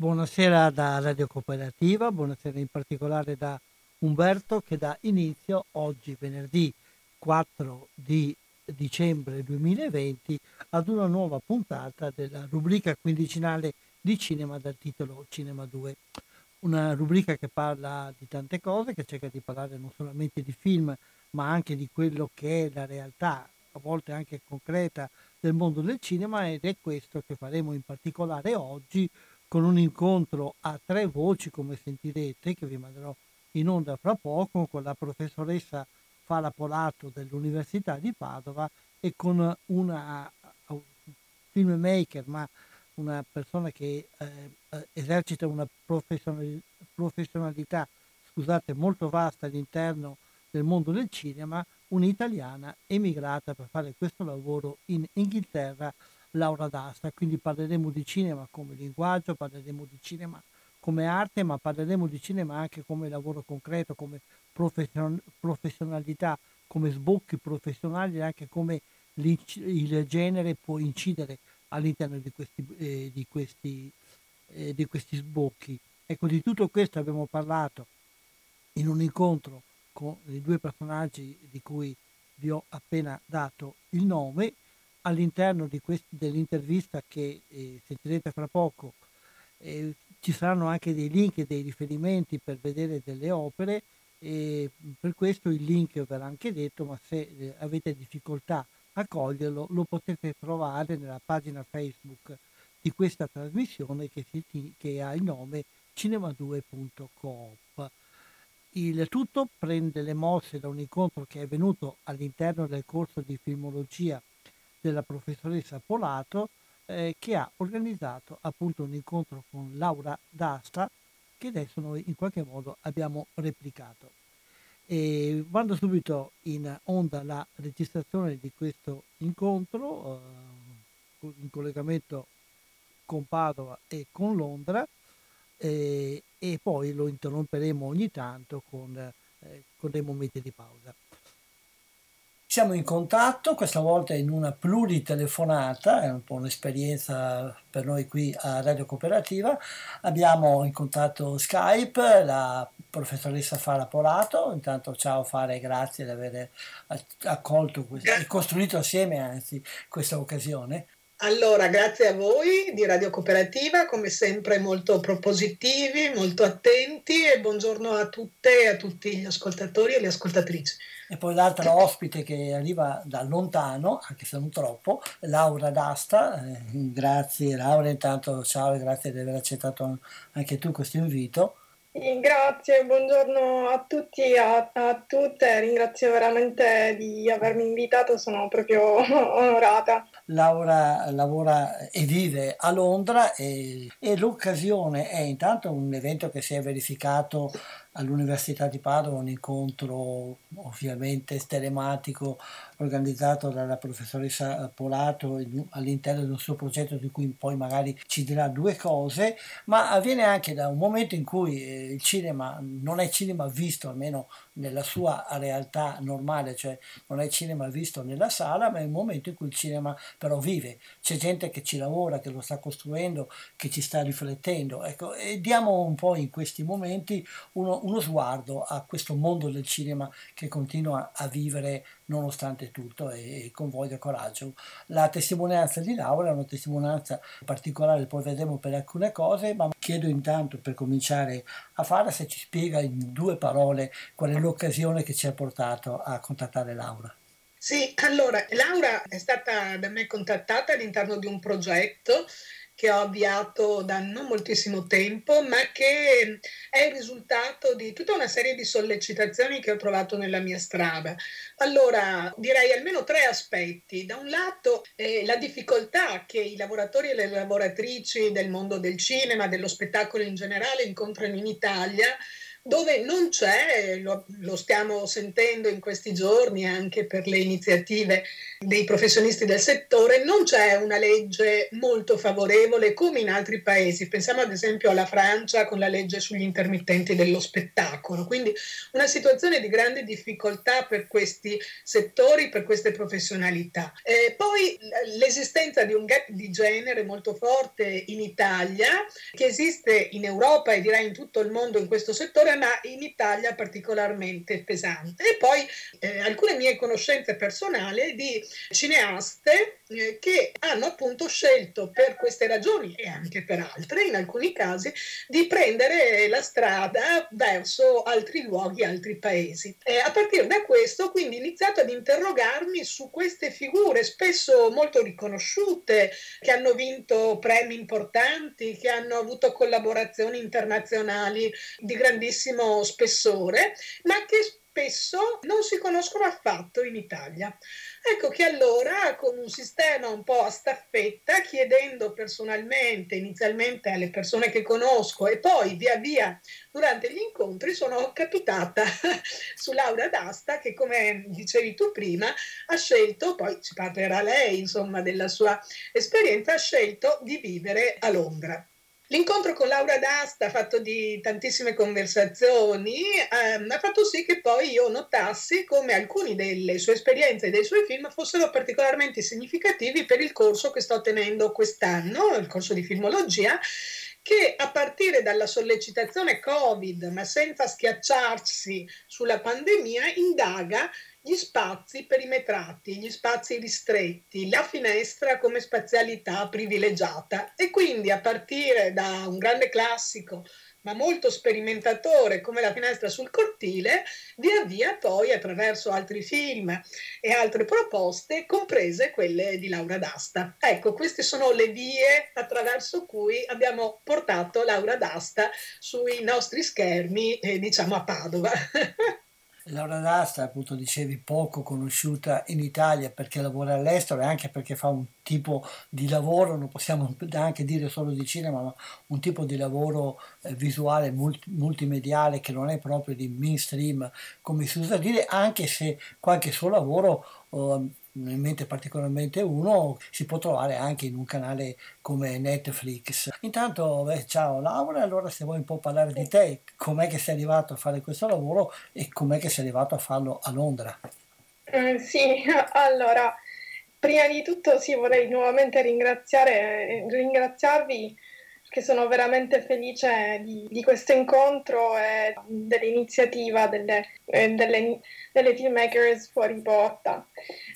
Buonasera da Radio Cooperativa, buonasera in particolare da Umberto che dà inizio oggi venerdì 4 di dicembre 2020 ad una nuova puntata della rubrica quindicinale di cinema dal titolo Cinema 2. Una rubrica che parla di tante cose, che cerca di parlare non solamente di film, ma anche di quello che è la realtà, a volte anche concreta, del mondo del cinema ed è questo che faremo in particolare oggi con un incontro a tre voci, come sentirete, che vi manderò in onda fra poco, con la professoressa Fala Polato dell'Università di Padova e con una filmmaker, ma una persona che eh, eh esercita una professionalità scusate, molto vasta all'interno del mondo del cinema, un'italiana emigrata per fare questo lavoro in Inghilterra Laura D'Asta, quindi parleremo di cinema come linguaggio, parleremo di cinema come arte, ma parleremo di cinema anche come lavoro concreto, come profession- professionalità, come sbocchi professionali e anche come il genere può incidere all'interno di questi, eh, di, questi, eh, di questi sbocchi. Ecco, di tutto questo abbiamo parlato in un incontro con i due personaggi di cui vi ho appena dato il nome all'interno quest- dell'intervista che eh, sentirete fra poco eh, ci saranno anche dei link e dei riferimenti per vedere delle opere e per questo il link verrà anche detto ma se eh, avete difficoltà a coglierlo lo potete trovare nella pagina Facebook di questa trasmissione che, si, che ha il nome cinema2.coop. Il tutto prende le mosse da un incontro che è venuto all'interno del corso di filmologia della professoressa Polato eh, che ha organizzato appunto un incontro con Laura D'Asta che adesso noi in qualche modo abbiamo replicato. E vado subito in onda la registrazione di questo incontro eh, in collegamento con Padova e con Londra eh, e poi lo interromperemo ogni tanto con, eh, con dei momenti di pausa. Siamo in contatto, questa volta in una pluritelefonata, è un po' un'esperienza per noi qui a Radio Cooperativa. Abbiamo in contatto Skype la professoressa Fara Polato. Intanto ciao Fara grazie di aver accolto e costruito assieme anzi questa occasione. Allora, grazie a voi di Radio Cooperativa, come sempre molto propositivi, molto attenti e buongiorno a tutte e a tutti gli ascoltatori e le ascoltatrici. E poi l'altra ospite che arriva da lontano, anche se non troppo, Laura D'Asta. Eh, grazie Laura, intanto ciao e grazie di aver accettato anche tu questo invito. Grazie, buongiorno a tutti e a, a, tutte, ringrazio veramente di avermi invitato, sono proprio onorata. Laura lavora e vive a Londra e, e l'occasione è intanto un evento che si è verificato all'Università di Padova, un incontro ovviamente telematico organizzato dalla professoressa Polato all'interno di un suo progetto di cui poi magari ci dirà due cose, ma avviene anche da un momento in cui eh, il cinema non è cinema visto almeno nella sua realtà normale, cioè non è cinema visto nella sala, ma è un momento in cui il cinema però vive. C'è gente che ci lavora, che lo sta costruendo, che ci sta riflettendo. Ecco, e diamo un po' in questi momenti uno, uno sguardo a questo mondo del cinema che continua a vivere nonostante tutto e, e con voglia e coraggio. La testimonianza di Laura è una testimonianza particolare, poi vedremo per alcune cose, ma chiedo intanto per cominciare a farla se ci spiega in due parole qual è l'occasione che ci ha portato a contattare Laura. Sì, allora Laura è stata da me contattata all'interno di un progetto che ho avviato da non moltissimo tempo, ma che è il risultato di tutta una serie di sollecitazioni che ho trovato nella mia strada. Allora, direi almeno tre aspetti. Da un lato, eh, la difficoltà che i lavoratori e le lavoratrici del mondo del cinema, dello spettacolo in generale, incontrano in Italia dove non c'è, lo, lo, stiamo sentendo in questi giorni anche per le iniziative dei professionisti del settore, non c'è una legge molto favorevole come in altri paesi. Pensiamo ad esempio alla Francia con la legge sugli intermittenti dello spettacolo. Quindi una situazione di grande difficoltà per questi settori, per queste professionalità. Eh, poi l'esistenza di un gap di genere molto forte in Italia, che esiste in Europa e direi in tutto il mondo in questo settore, ma in Italia particolarmente pesante. E poi eh, alcune mie conoscenze personali di cineaste eh, che hanno appunto scelto per queste ragioni e anche per altre, in alcuni casi, di prendere la strada verso altri luoghi, altri paesi. E a partire da questo, quindi, ho iniziato ad interrogarmi su queste figure, spesso molto riconosciute, che hanno vinto premi importanti, che hanno avuto collaborazioni internazionali di grandissimo spessore, ma che spesso non si conoscono affatto in Italia. Ecco che allora con un sistema un po' a staffetta, chiedendo personalmente, inizialmente alle persone che conosco e poi via via durante gli incontri, sono capitata su Laura D'Asta che come dicevi tu prima ha scelto, poi ci parlerà lei insomma della sua esperienza, ha scelto di vivere a Londra. L'incontro con Laura D'Asta, fatto di tantissime conversazioni, ehm, ha fatto sì che poi io notassi come alcune delle sue esperienze e dei suoi film fossero particolarmente significativi per il corso che sto tenendo quest'anno, il corso di filmologia, che a partire dalla sollecitazione Covid, ma senza schiacciarsi sulla pandemia, indaga gli spazi perimetrati, gli spazi ristretti, la finestra come spazialità privilegiata e quindi a partire da un grande classico ma molto sperimentatore come la finestra sul cortile, via via poi attraverso altri film e altre proposte, comprese quelle di Laura D'Asta. Ecco, queste sono le vie attraverso cui abbiamo portato Laura D'Asta sui nostri schermi, eh, diciamo a Padova. Laura D'Asta, appunto dicevi, poco conosciuta in Italia perché lavora all'estero e anche perché fa un tipo di lavoro, non possiamo neanche dire solo di cinema, ma un tipo di lavoro eh, visuale multi, multimediale che non è proprio di mainstream, come si usa dire, anche se qualche suo lavoro eh, in mente particolarmente uno, si può trovare anche in un canale come Netflix. Intanto, beh, ciao Laura, allora se vuoi un po' parlare di te, com'è che sei arrivato a fare questo lavoro e com'è che sei arrivato a farlo a Londra? Eh, sì, allora, prima di tutto sì, vorrei nuovamente ringraziare, ringraziarvi che sono veramente felice di, di questo incontro e dell'iniziativa delle, eh, delle, delle filmmakers fuori porta.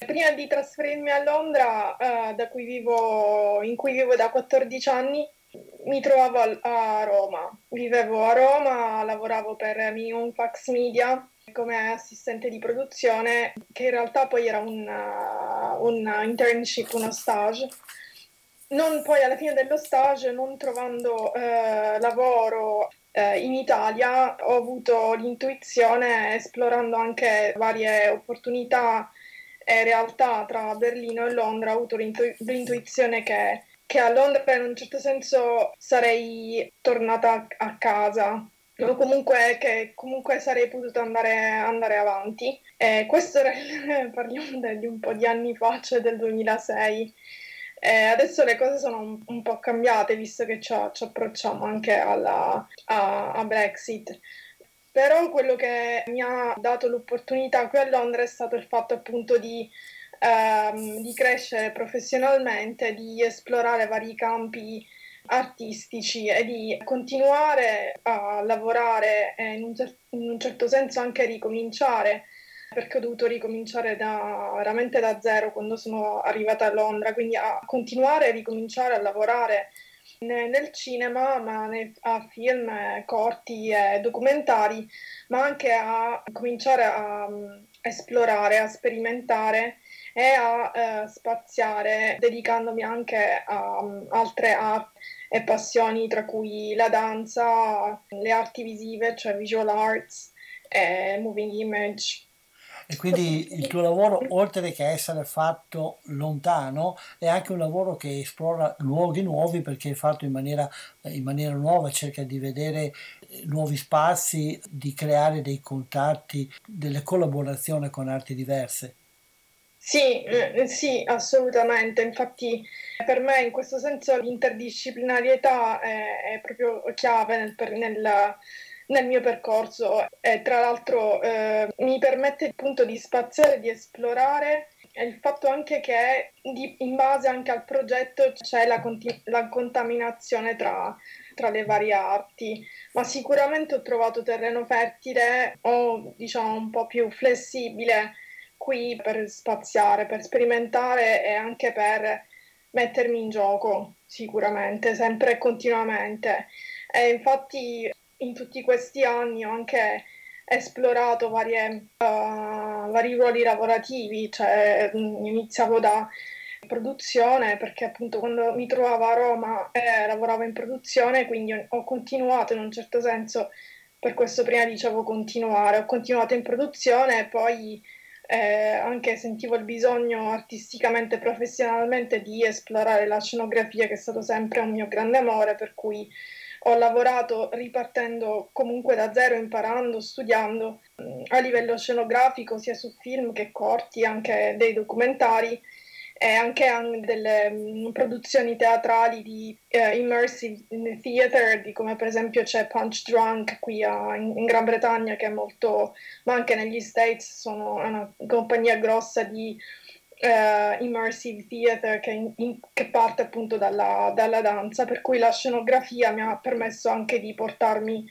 Prima di trasferirmi a Londra, eh, cui vivo, in cui vivo da 14 anni, mi trovavo a, Roma. Vivevo a Roma, lavoravo per Minimum Fax Media come assistente di produzione, che in realtà poi era un, uh, un internship, uno stage non poi alla fine dello stage, non trovando eh, lavoro eh, in Italia, ho avuto l'intuizione, esplorando anche varie opportunità e realtà tra Berlino e Londra, ho avuto l'intu- l'intuizione che, che, a Londra in un certo senso sarei tornata a casa o comunque che comunque sarei potuta andare, andare avanti. E questo era parliamo di un po' di anni fa, cioè del 2006. E adesso le cose sono un, un po' cambiate visto che ci, ci approcciamo anche alla, a, a Brexit. Però quello che mi ha dato l'opportunità qui a Londra è stato il fatto appunto di, ehm, di crescere professionalmente, di esplorare vari campi artistici e di continuare a lavorare e in un, cer- in un certo senso anche ricominciare perché ho dovuto ricominciare da, veramente da zero quando sono arrivata a Londra, quindi a continuare a ricominciare a lavorare nel cinema, ma a film corti e documentari, ma anche a cominciare a um, esplorare, a sperimentare e a uh, spaziare, dedicandomi anche a um, altre arti e passioni, tra cui la danza, le arti visive, cioè visual arts e moving image. E quindi il tuo lavoro, oltre che essere fatto lontano, è anche un lavoro che esplora luoghi nuovi perché è fatto in maniera, in maniera nuova, cerca di vedere eh, nuovi spazi, di creare dei contatti, delle collaborazioni con arti diverse. Sì, eh, sì, assolutamente. Infatti, per me in questo senso l'interdisciplinarietà è, è proprio chiave nel, nel nel mio percorso. E tra l'altro eh, mi permette appunto di spaziare, di esplorare. E il fatto anche che di, in base anche al progetto c'è la, conti- la contaminazione tra, tra, le varie arti, ma sicuramente ho trovato terreno fertile o diciamo un po' più flessibile qui per spaziare, per sperimentare e anche per mettermi in gioco sicuramente, sempre e continuamente. E infatti in tutti questi anni ho anche esplorato varie, uh, vari ruoli lavorativi, cioè mm, iniziavo da produzione perché appunto quando mi trovavo a Roma eh, lavoravo in produzione, quindi ho continuato in un certo senso, per questo prima dicevo continuare, ho continuato in produzione e poi eh, anche sentivo il bisogno artisticamente e professionalmente di esplorare la scenografia che è stato sempre un mio grande amore, per cui ho lavorato ripartendo comunque da zero, imparando, studiando mm, a livello scenografico sia su film che corti, anche dei documentari e anche delle um, produzioni teatrali di uh, immersive theater, di come per esempio c'è Punch Drunk qui a, in, in, Gran Bretagna che è molto, ma anche negli States sono una compagnia grossa di uh, immersive theater che, in, in, che, parte appunto dalla, dalla danza, per cui la scenografia mi ha permesso anche di portarmi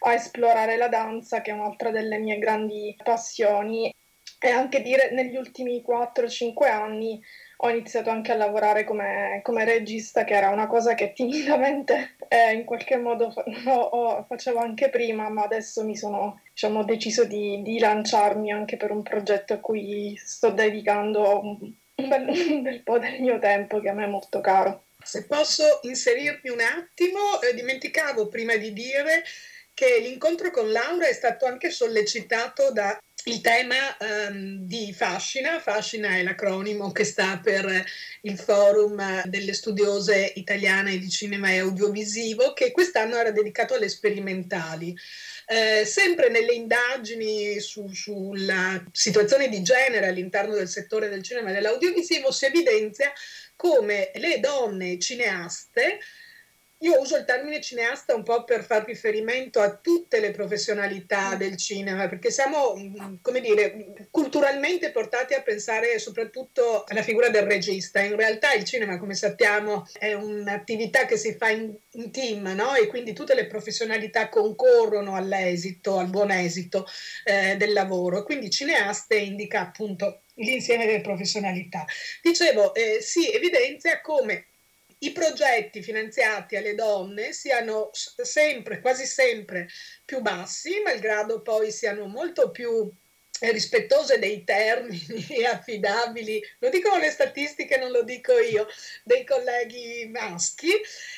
a esplorare la danza, che è un'altra delle mie grandi passioni. E anche dire negli ultimi 4-5 anni ho iniziato anche a lavorare come, come regista, che era una cosa che timidamente eh, in qualche modo no, facevo anche prima, ma adesso mi sono diciamo, deciso di, di, lanciarmi anche per un progetto a cui sto dedicando un, bel, un bel po' del mio tempo, che a me è molto caro. Se posso inserirmi un attimo, eh, dimenticavo prima di dire che l'incontro con Laura è stato anche sollecitato da il tema um, di Fascina, Fascina è l'acronimo che sta per il forum delle studiose italiane di cinema e audiovisivo, che quest'anno era dedicato alle sperimentali. Eh, sempre nelle indagini su, sulla situazione di genere all'interno del settore del cinema e dell'audiovisivo si evidenzia come le donne cineaste io uso il termine cineasta un po' per far riferimento a tutte le professionalità mm. del cinema, perché siamo, mm, come dire, culturalmente portati a pensare soprattutto alla figura del regista. In realtà il cinema, come sappiamo, è un'attività che si fa in, in team, no? E quindi tutte le professionalità concorrono all'esito, al buon esito eh, del lavoro. Quindi cineaste indica appunto l'insieme delle professionalità. Dicevo, eh, si evidenzia come i progetti finanziati alle donne siano sempre, quasi sempre più bassi, malgrado poi siano molto più eh, rispettose dei termini e affidabili, lo dicono le statistiche, non lo dico io, dei colleghi maschi.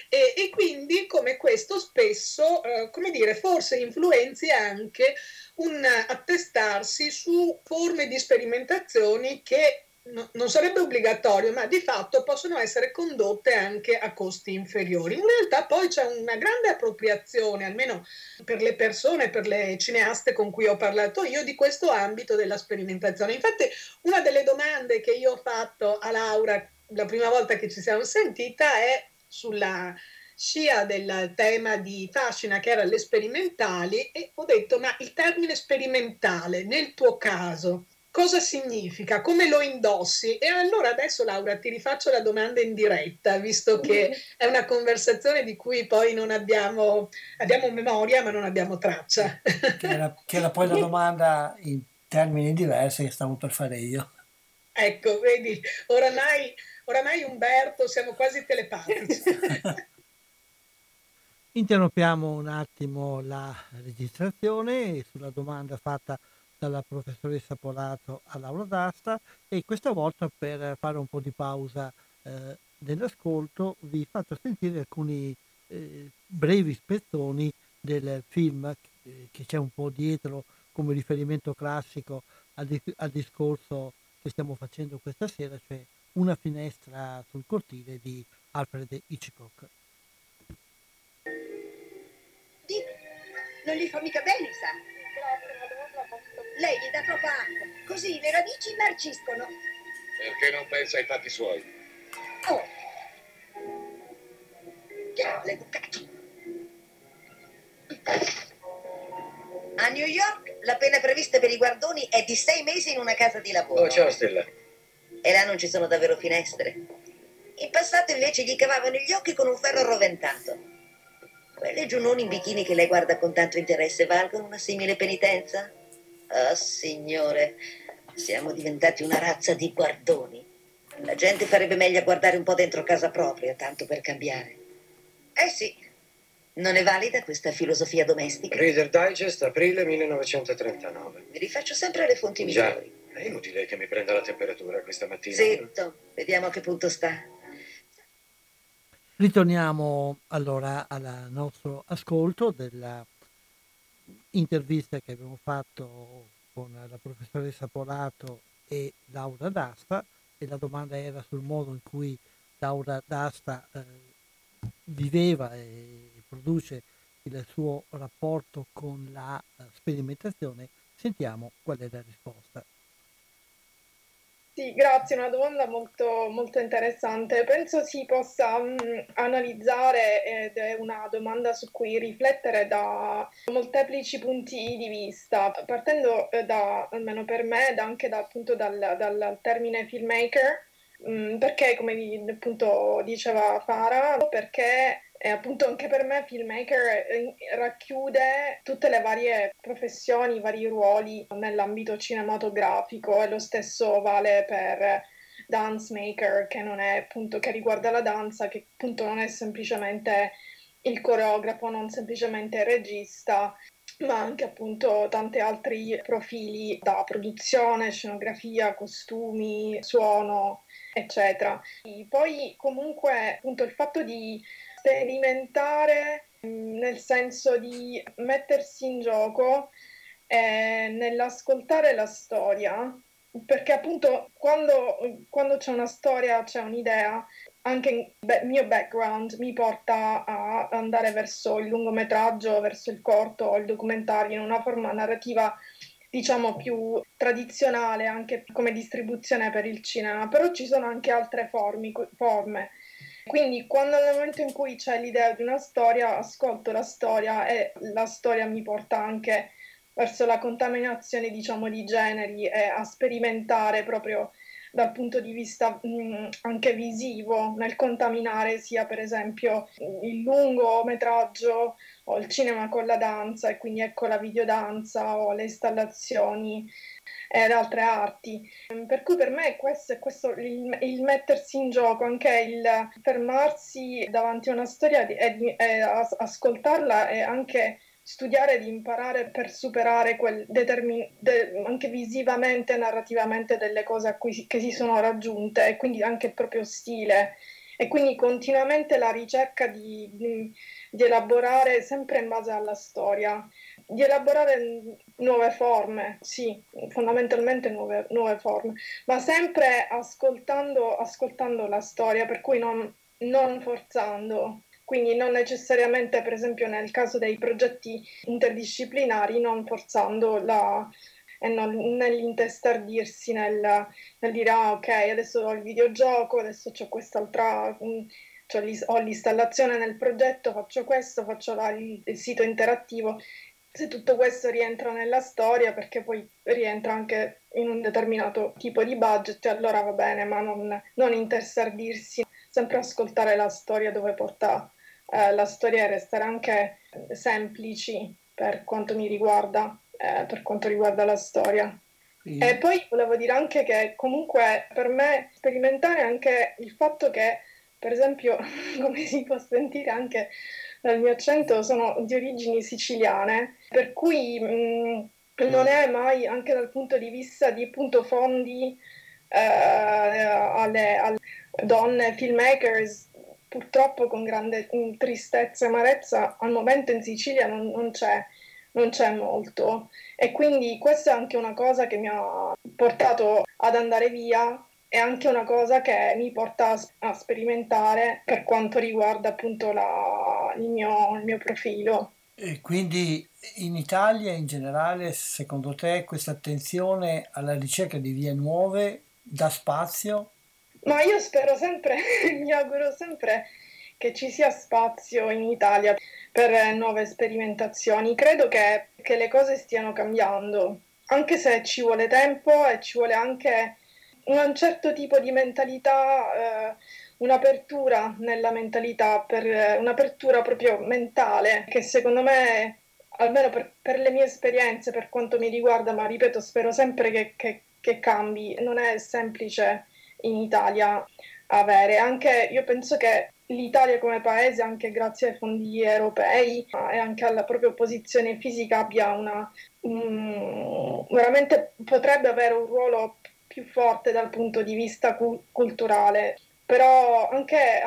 E, e quindi come questo spesso, eh, come dire, forse influenzi anche un attestarsi su forme di sperimentazioni che no, non sarebbe obbligatorio, ma di fatto possono essere condotte anche a costi inferiori. In realtà poi c'è una grande appropriazione, almeno per le persone, per le cineaste con cui ho parlato io, di questo ambito della sperimentazione. Infatti una delle domande che io ho fatto a Laura la prima volta che ci siamo sentita è sulla scia del tema di Fascina che era le sperimentali e ho detto ma il termine sperimentale nel tuo caso cosa significa? Come lo indossi? E allora adesso Laura ti rifaccio la domanda in diretta, visto che è una conversazione di cui poi non abbiamo, abbiamo memoria ma non abbiamo traccia. Che era, che era poi la domanda in termini diversi che stavo per fare io. Ecco, vedi, oramai, oramai Umberto siamo quasi telepatici. Interrompiamo un attimo la registrazione sulla domanda fatta dalla professoressa Polato a Laura D'Asta e questa volta per fare un po' di pausa eh, nell'ascolto vi faccio sentire alcuni eh, brevi spezzoni del film che, che c'è un po' dietro come riferimento classico al, di- al discorso che stiamo facendo questa sera, cioè una finestra sul cortile di Alfred Hitchcock. non gli fa mica bene, sa. Lei gli dà troppa acqua, così le radici marciscono. Perché non pensa ai fatti suoi? Oh! Che l'educato! A New York la pena prevista per i guardoni è di sei mesi in una casa di lavoro. Oh, ciao Stella. E là non ci sono davvero finestre. In passato invece gli cavavano gli occhi con un ferro roventato. Quelle giunoni in bikini che lei guarda con tanto interesse valgono una simile penitenza? Oh, signore, siamo diventati una razza di guardoni. La gente farebbe meglio a guardare un po' dentro casa propria, tanto per cambiare. Eh sì, non è valida questa filosofia domestica? Reader Digest, aprile 1939. Mi rifaccio sempre alle fonti Già, migliori. è inutile che mi prenda la temperatura questa mattina. Zitto, vediamo a che punto sta. Ritorniamo allora al nostro ascolto della intervista che abbiamo fatto con la professoressa Polato e Laura D'Asta e la domanda era sul modo in cui Laura D'Asta eh, viveva e produce il suo rapporto con la eh, sperimentazione. Sentiamo qual è la risposta. Sì, grazie, una domanda molto, molto interessante. Penso si possa mh, analizzare ed è una domanda su cui riflettere da molteplici punti di vista, partendo eh, da, almeno per me, da, anche da, appunto dal, dal termine filmmaker, mh, perché come appunto diceva Fara, perché e appunto anche per me filmmaker eh, racchiude tutte le varie professioni, i vari ruoli nell'ambito cinematografico e lo stesso vale per dance maker che non è appunto che riguarda la danza, che appunto non è semplicemente il coreografo, non semplicemente il regista, ma anche appunto tanti altri profili da produzione, scenografia, costumi, suono, eccetera. E poi comunque appunto il fatto di sperimentare mh, nel senso di mettersi in gioco eh, nell'ascoltare la storia, perché appunto quando, quando c'è una storia, c'è un'idea, anche il mio background mi porta a andare verso il lungometraggio, verso il corto o il documentario in una forma narrativa diciamo più tradizionale anche come distribuzione per il cinema, però ci sono anche altre formi, forme. Quindi quando nel momento in cui c'è l'idea di una storia, ascolto la storia e la storia mi porta anche verso la contaminazione, diciamo, di generi e a sperimentare proprio dal punto di vista mh, anche visivo nel contaminare sia per esempio il lungometraggio o il cinema con la danza e quindi ecco la videodanza o le installazioni ed altre arti. Per cui per me questo è questo, il, il, mettersi in gioco, anche il fermarsi davanti a una storia e, ascoltarla e anche studiare ed imparare per superare determin- de- anche visivamente, narrativamente delle cose a cui si- che si sono raggiunte e quindi anche il proprio stile e quindi continuamente la ricerca di, di, di, elaborare sempre in base alla storia. di elaborare nuove forme, sì, fondamentalmente nuove, nuove forme, ma sempre ascoltando, ascoltando, la storia, per cui non, non forzando. Quindi non necessariamente, per esempio, nel caso dei progetti interdisciplinari, non forzando la, e non, nell'intestardirsi nel, nel, dire ah ok adesso ho il videogioco, adesso ho quest'altra, um, ho l'installazione nel progetto, faccio questo, faccio la, il, il sito interattivo se tutto questo rientra nella storia, perché poi rientra anche in un determinato tipo di budget, allora va bene, ma non, non intersardirsi, sempre ascoltare la storia dove porta eh, la storia e restare anche semplici per quanto mi riguarda, eh, per quanto riguarda la storia. E poi volevo dire anche che comunque per me sperimentare anche il fatto che, per esempio, come si può sentire anche dal mio accento, sono di origini siciliane, per cui mh, non è mai, anche dal punto di vista di appunto fondi eh, alle, alle, donne filmmakers, purtroppo con grande tristezza e amarezza, al momento in Sicilia non, non c'è non c'è molto. E quindi questa è anche una cosa che mi ha portato ad andare via è anche una cosa che mi porta a sperimentare per quanto riguarda appunto la, il, mio, il mio profilo. E quindi in Italia in generale, secondo te, questa attenzione alla ricerca di vie nuove dà spazio? Ma io spero sempre, mi auguro sempre che ci sia spazio in Italia per nuove sperimentazioni. Credo che, che le cose stiano cambiando, anche se ci vuole tempo e ci vuole anche un certo tipo di mentalità, eh, un'apertura nella mentalità, per, eh, un'apertura proprio mentale, che secondo me, almeno per, per, le mie esperienze, per quanto mi riguarda, ma ripeto, spero sempre che, che, che cambi, non è semplice in Italia avere. Anche io penso che l'Italia come paese, anche grazie ai fondi europei e anche alla propria posizione fisica, abbia una... Um, veramente potrebbe avere un ruolo più forte dal punto di vista cu- culturale, però anche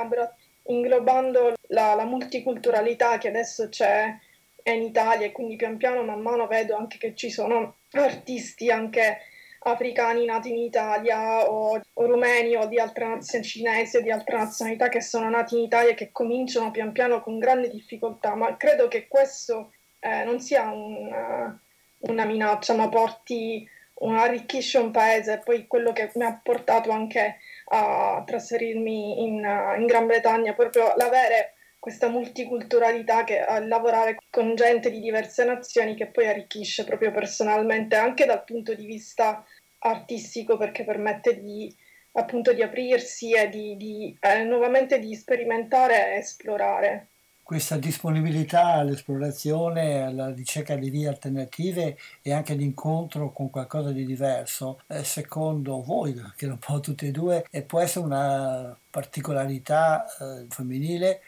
inglobando la, la, multiculturalità che adesso c'è in Italia e quindi pian piano man mano vedo anche che ci sono artisti anche africani nati in Italia o, o rumeni o di altre nazioni cinesi o di altre nazionalità che sono nati in Italia e che cominciano pian piano con grande difficoltà, ma credo che questo eh, non sia una, una minaccia, ma porti arricchisce un paese, poi quello che mi ha portato anche a trasferirmi in, in Gran Bretagna, proprio l'avere questa multiculturalità, che, a lavorare con gente di diverse nazioni che poi arricchisce proprio personalmente, anche dal punto di vista artistico, perché permette di appunto di aprirsi e di, di eh, nuovamente di sperimentare e esplorare questa disponibilità all'esplorazione, alla ricerca di vie alternative e anche l'incontro con qualcosa di diverso, eh, secondo voi, che un po' tutti e due, e può essere una particolarità eh, femminile?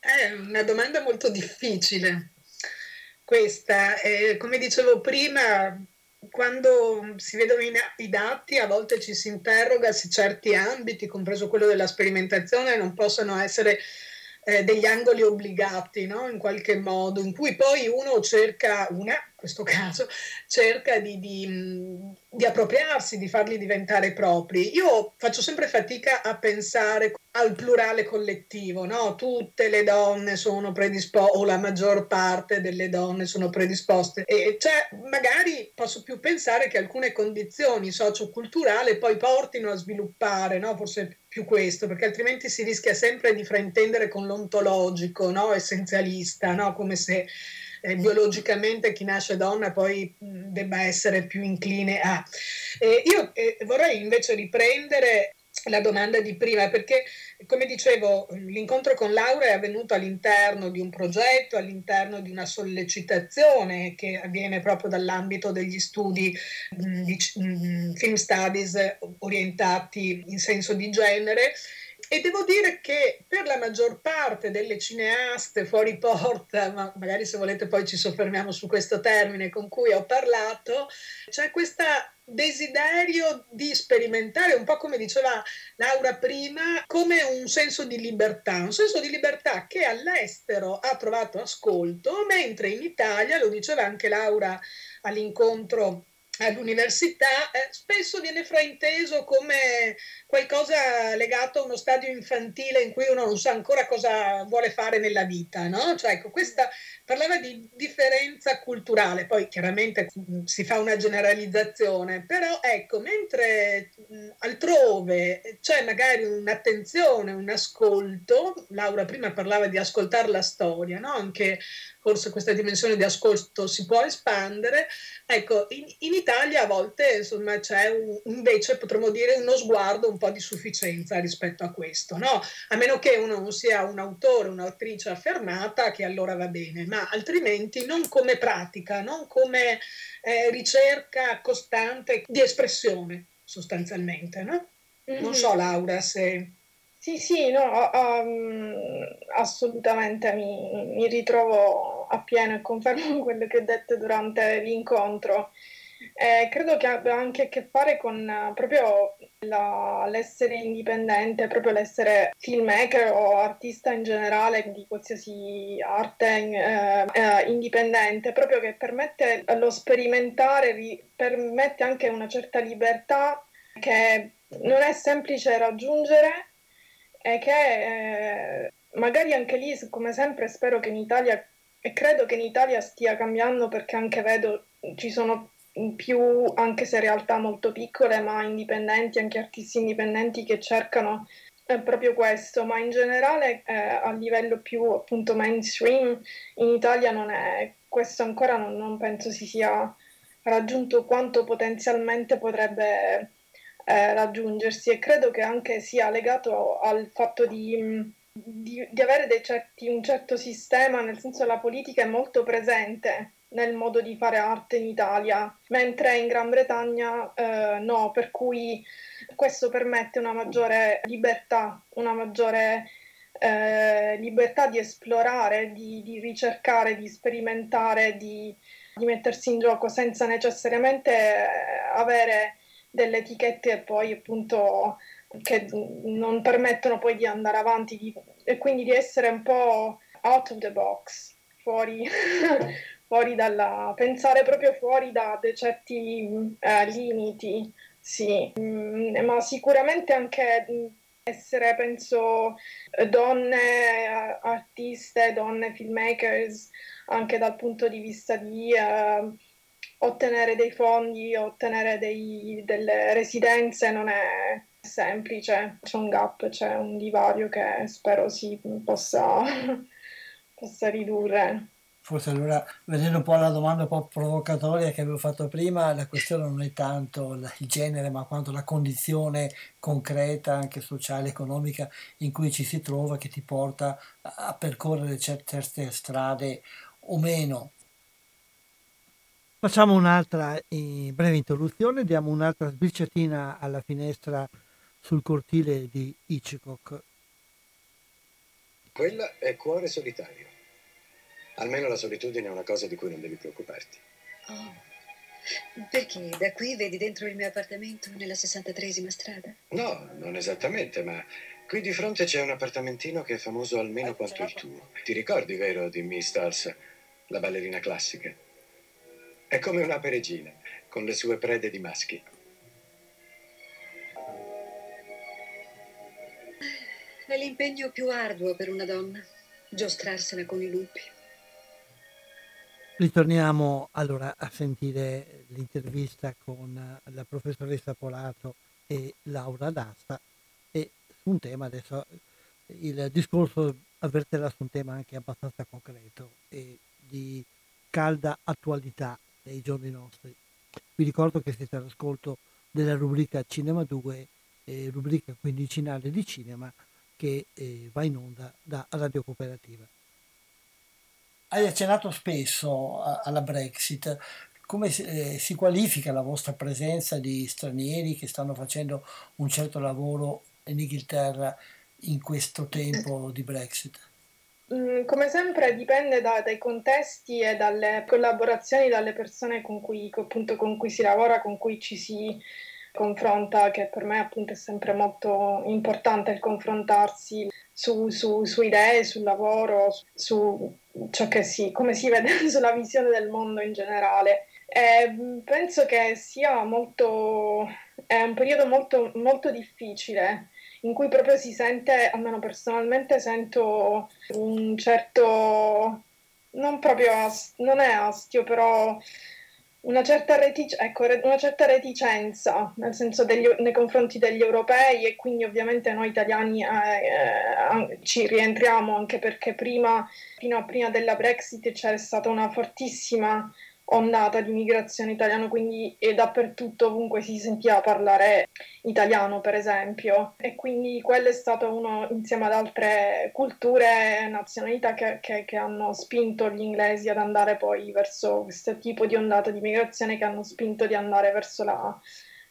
È una domanda molto difficile questa. Eh, come dicevo prima, quando si vedono i, dati, a volte ci si interroga se certi ambiti, compreso quello della sperimentazione, non possono essere eh, degli angoli obbligati, no? in qualche modo, in cui poi uno cerca, una, questo caso, cerca di, di, di appropriarsi, di farli diventare propri. Io faccio sempre fatica a pensare al plurale collettivo, no? Tutte le donne sono predisposte, o la maggior parte delle donne sono predisposte. E cioè, magari posso più pensare che alcune condizioni socioculturali poi portino a sviluppare, no? Forse più questo, perché altrimenti si rischia sempre di fraintendere con l'ontologico, no? Essenzialista, no? Come se eh, biologicamente chi nasce donna poi debba essere più incline a. Eh, io vorrei invece riprendere la domanda di prima, perché come dicevo, l'incontro con Laura è avvenuto all'interno di un progetto, all'interno di una sollecitazione che avviene proprio dall'ambito degli studi di film studies orientati in senso di genere e devo dire che per la maggior parte delle cineaste fuori porta, ma magari se volete poi ci soffermiamo su questo termine con cui ho parlato, c'è questa desiderio di sperimentare, un po' come diceva Laura prima, come un senso di libertà, un senso di libertà che all'estero ha trovato ascolto, mentre in Italia, lo diceva anche Laura all'incontro all'università eh, spesso viene frainteso come qualcosa legato a uno stadio infantile in cui uno non sa ancora cosa vuole fare nella vita, no? Cioè, ecco, questa parlava di differenza culturale, poi chiaramente mm, si fa una generalizzazione, però ecco, mentre mm, altrove c'è magari un'attenzione, un ascolto, Laura prima parlava di ascoltare la storia, no? Anche forse questa dimensione di ascolto si può espandere. Ecco, in, in Italia a volte insomma c'è un, invece potremmo dire uno sguardo un po' di sufficienza rispetto a questo, no? A meno che uno non sia un autore, un'autrice affermata, che allora va bene, ma altrimenti non come pratica, non come eh, ricerca costante di espressione sostanzialmente, no? Mm-hmm. Non so Laura se... Sì, sì, no, um, assolutamente mi, mi, ritrovo appieno e confermo quello che ho detto durante l'incontro. Eh, credo che abbia anche a che fare con uh, proprio la, l'essere indipendente, proprio l'essere filmmaker o artista in generale di qualsiasi arte eh, eh, indipendente, proprio che permette lo sperimentare, ri, permette anche una certa libertà che non è semplice raggiungere è che eh, magari anche lì, come sempre, spero che in Italia, e credo che in Italia stia cambiando perché anche vedo ci sono più, anche se realtà molto piccole, ma indipendenti, anche artisti indipendenti che cercano eh, proprio questo, ma in generale eh, a livello più appunto mainstream in Italia non è, questo ancora non, non penso si sia raggiunto quanto potenzialmente potrebbe eh, raggiungersi. E credo che anche sia legato al fatto di, di, di avere certi, un certo sistema, nel senso la politica è molto presente nel modo di fare arte in Italia, mentre in Gran Bretagna eh, no, per cui questo permette una maggiore libertà, una maggiore eh, libertà di esplorare, di, di, ricercare, di sperimentare, di, di mettersi in gioco senza necessariamente eh, avere delle etichette poi appunto che non permettono poi di andare avanti di, e quindi di essere un po' out of the box, fuori, fuori dalla... pensare proprio fuori da certi eh, limiti, sì, mm, ma sicuramente anche essere, penso, donne artiste, donne filmmakers, anche dal punto di vista di... Uh, ottenere dei fondi, ottenere dei, delle residenze non è semplice, c'è un gap, c'è un divario che spero si possa, possa ridurre. Forse allora, vedendo un po' la domanda un po' provocatoria che avevo fatto prima, la questione non è tanto il genere, ma quanto la condizione concreta, anche sociale, economica, in cui ci si trova, che ti porta a percorrere certe strade o meno. Facciamo un'altra eh, breve introduzione, diamo un'altra sbirciatina alla finestra sul cortile di Hitchcock. Quella è cuore solitario. Almeno la solitudine è una cosa di cui non devi preoccuparti. Oh, perché da qui vedi dentro il mio appartamento nella 63esima strada? No, non esattamente, ma qui di fronte c'è un appartamentino che è famoso almeno quanto il tuo. Ti ricordi, vero, di Miss Stars, la ballerina classica? È come una peregina, con le sue prede di maschi. È l'impegno più arduo per una donna, giostrarsela con i lupi. Ritorniamo allora a sentire l'intervista con la professoressa Polato e Laura D'Asta e su un tema adesso il discorso avverterà su un tema anche abbastanza concreto e di calda attualità nei giorni nostri. Vi ricordo che siete all'ascolto della rubrica Cinema 2, eh, rubrica quindicinale di cinema che eh, va in onda da Radio Cooperativa. Hai accennato spesso alla Brexit. Come eh, si qualifica la vostra presenza di stranieri che stanno facendo un certo lavoro in Inghilterra in questo tempo di Brexit? Mm, come sempre dipende da, dai contesti e dalle collaborazioni dalle persone con cui, appunto, con cui si lavora, con cui ci si confronta, che per me appunto è sempre molto importante il confrontarsi su, su, su idee, sul lavoro, su ciò che si, come si vede sulla visione del mondo in generale. E penso che sia molto, è un periodo molto, molto difficile in cui proprio si sente, almeno personalmente sento un certo, non proprio, non è astio, però una certa, retic- ecco, una certa reticenza, nel senso degli, nei confronti degli europei e quindi ovviamente noi italiani eh, eh, ci rientriamo anche perché prima, fino a prima della Brexit c'era stata una fortissima ondata di migrazione italiana, quindi e dappertutto ovunque si sentiva parlare italiano, per esempio. E quindi quello è stato uno, insieme ad altre culture e nazionalità, che, che, che, hanno spinto gli inglesi ad andare poi verso questo tipo di ondata di migrazione che hanno spinto di andare verso la,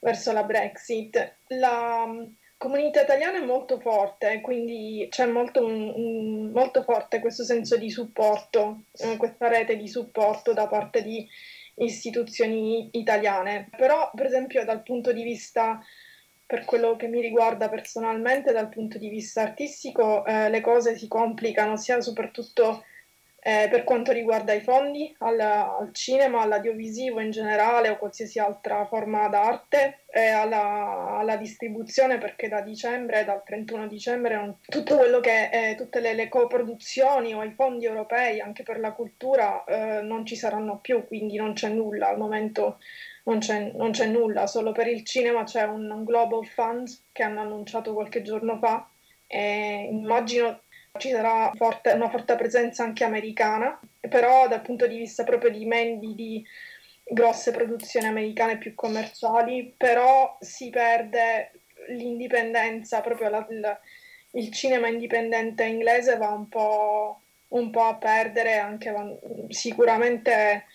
verso la Brexit. La, comunità italiana è molto forte, quindi c'è molto, un, molto forte questo senso di supporto, eh, questa rete di supporto da parte di istituzioni italiane. Però, per esempio, dal punto di vista, per quello che mi riguarda personalmente, dal punto di vista artistico, eh, le cose si complicano sia soprattutto eh, per quanto riguarda i fondi al, al, cinema, all'audiovisivo in generale o qualsiasi altra forma d'arte e alla, alla distribuzione perché da dicembre, dal 31 dicembre, non, tutto quello che è, tutte le, le coproduzioni o i fondi europei anche per la cultura eh, non ci saranno più, quindi non c'è nulla al momento. Non c'è, non c'è nulla, solo per il cinema c'è un, un Global Fund che hanno annunciato qualche giorno fa e immagino ci sarà forte, una forte presenza anche americana, però dal punto di vista proprio di mendi di grosse produzioni americane più commerciali, però si perde l'indipendenza, proprio la, il, il, cinema indipendente inglese va un po', un po a perdere, anche sicuramente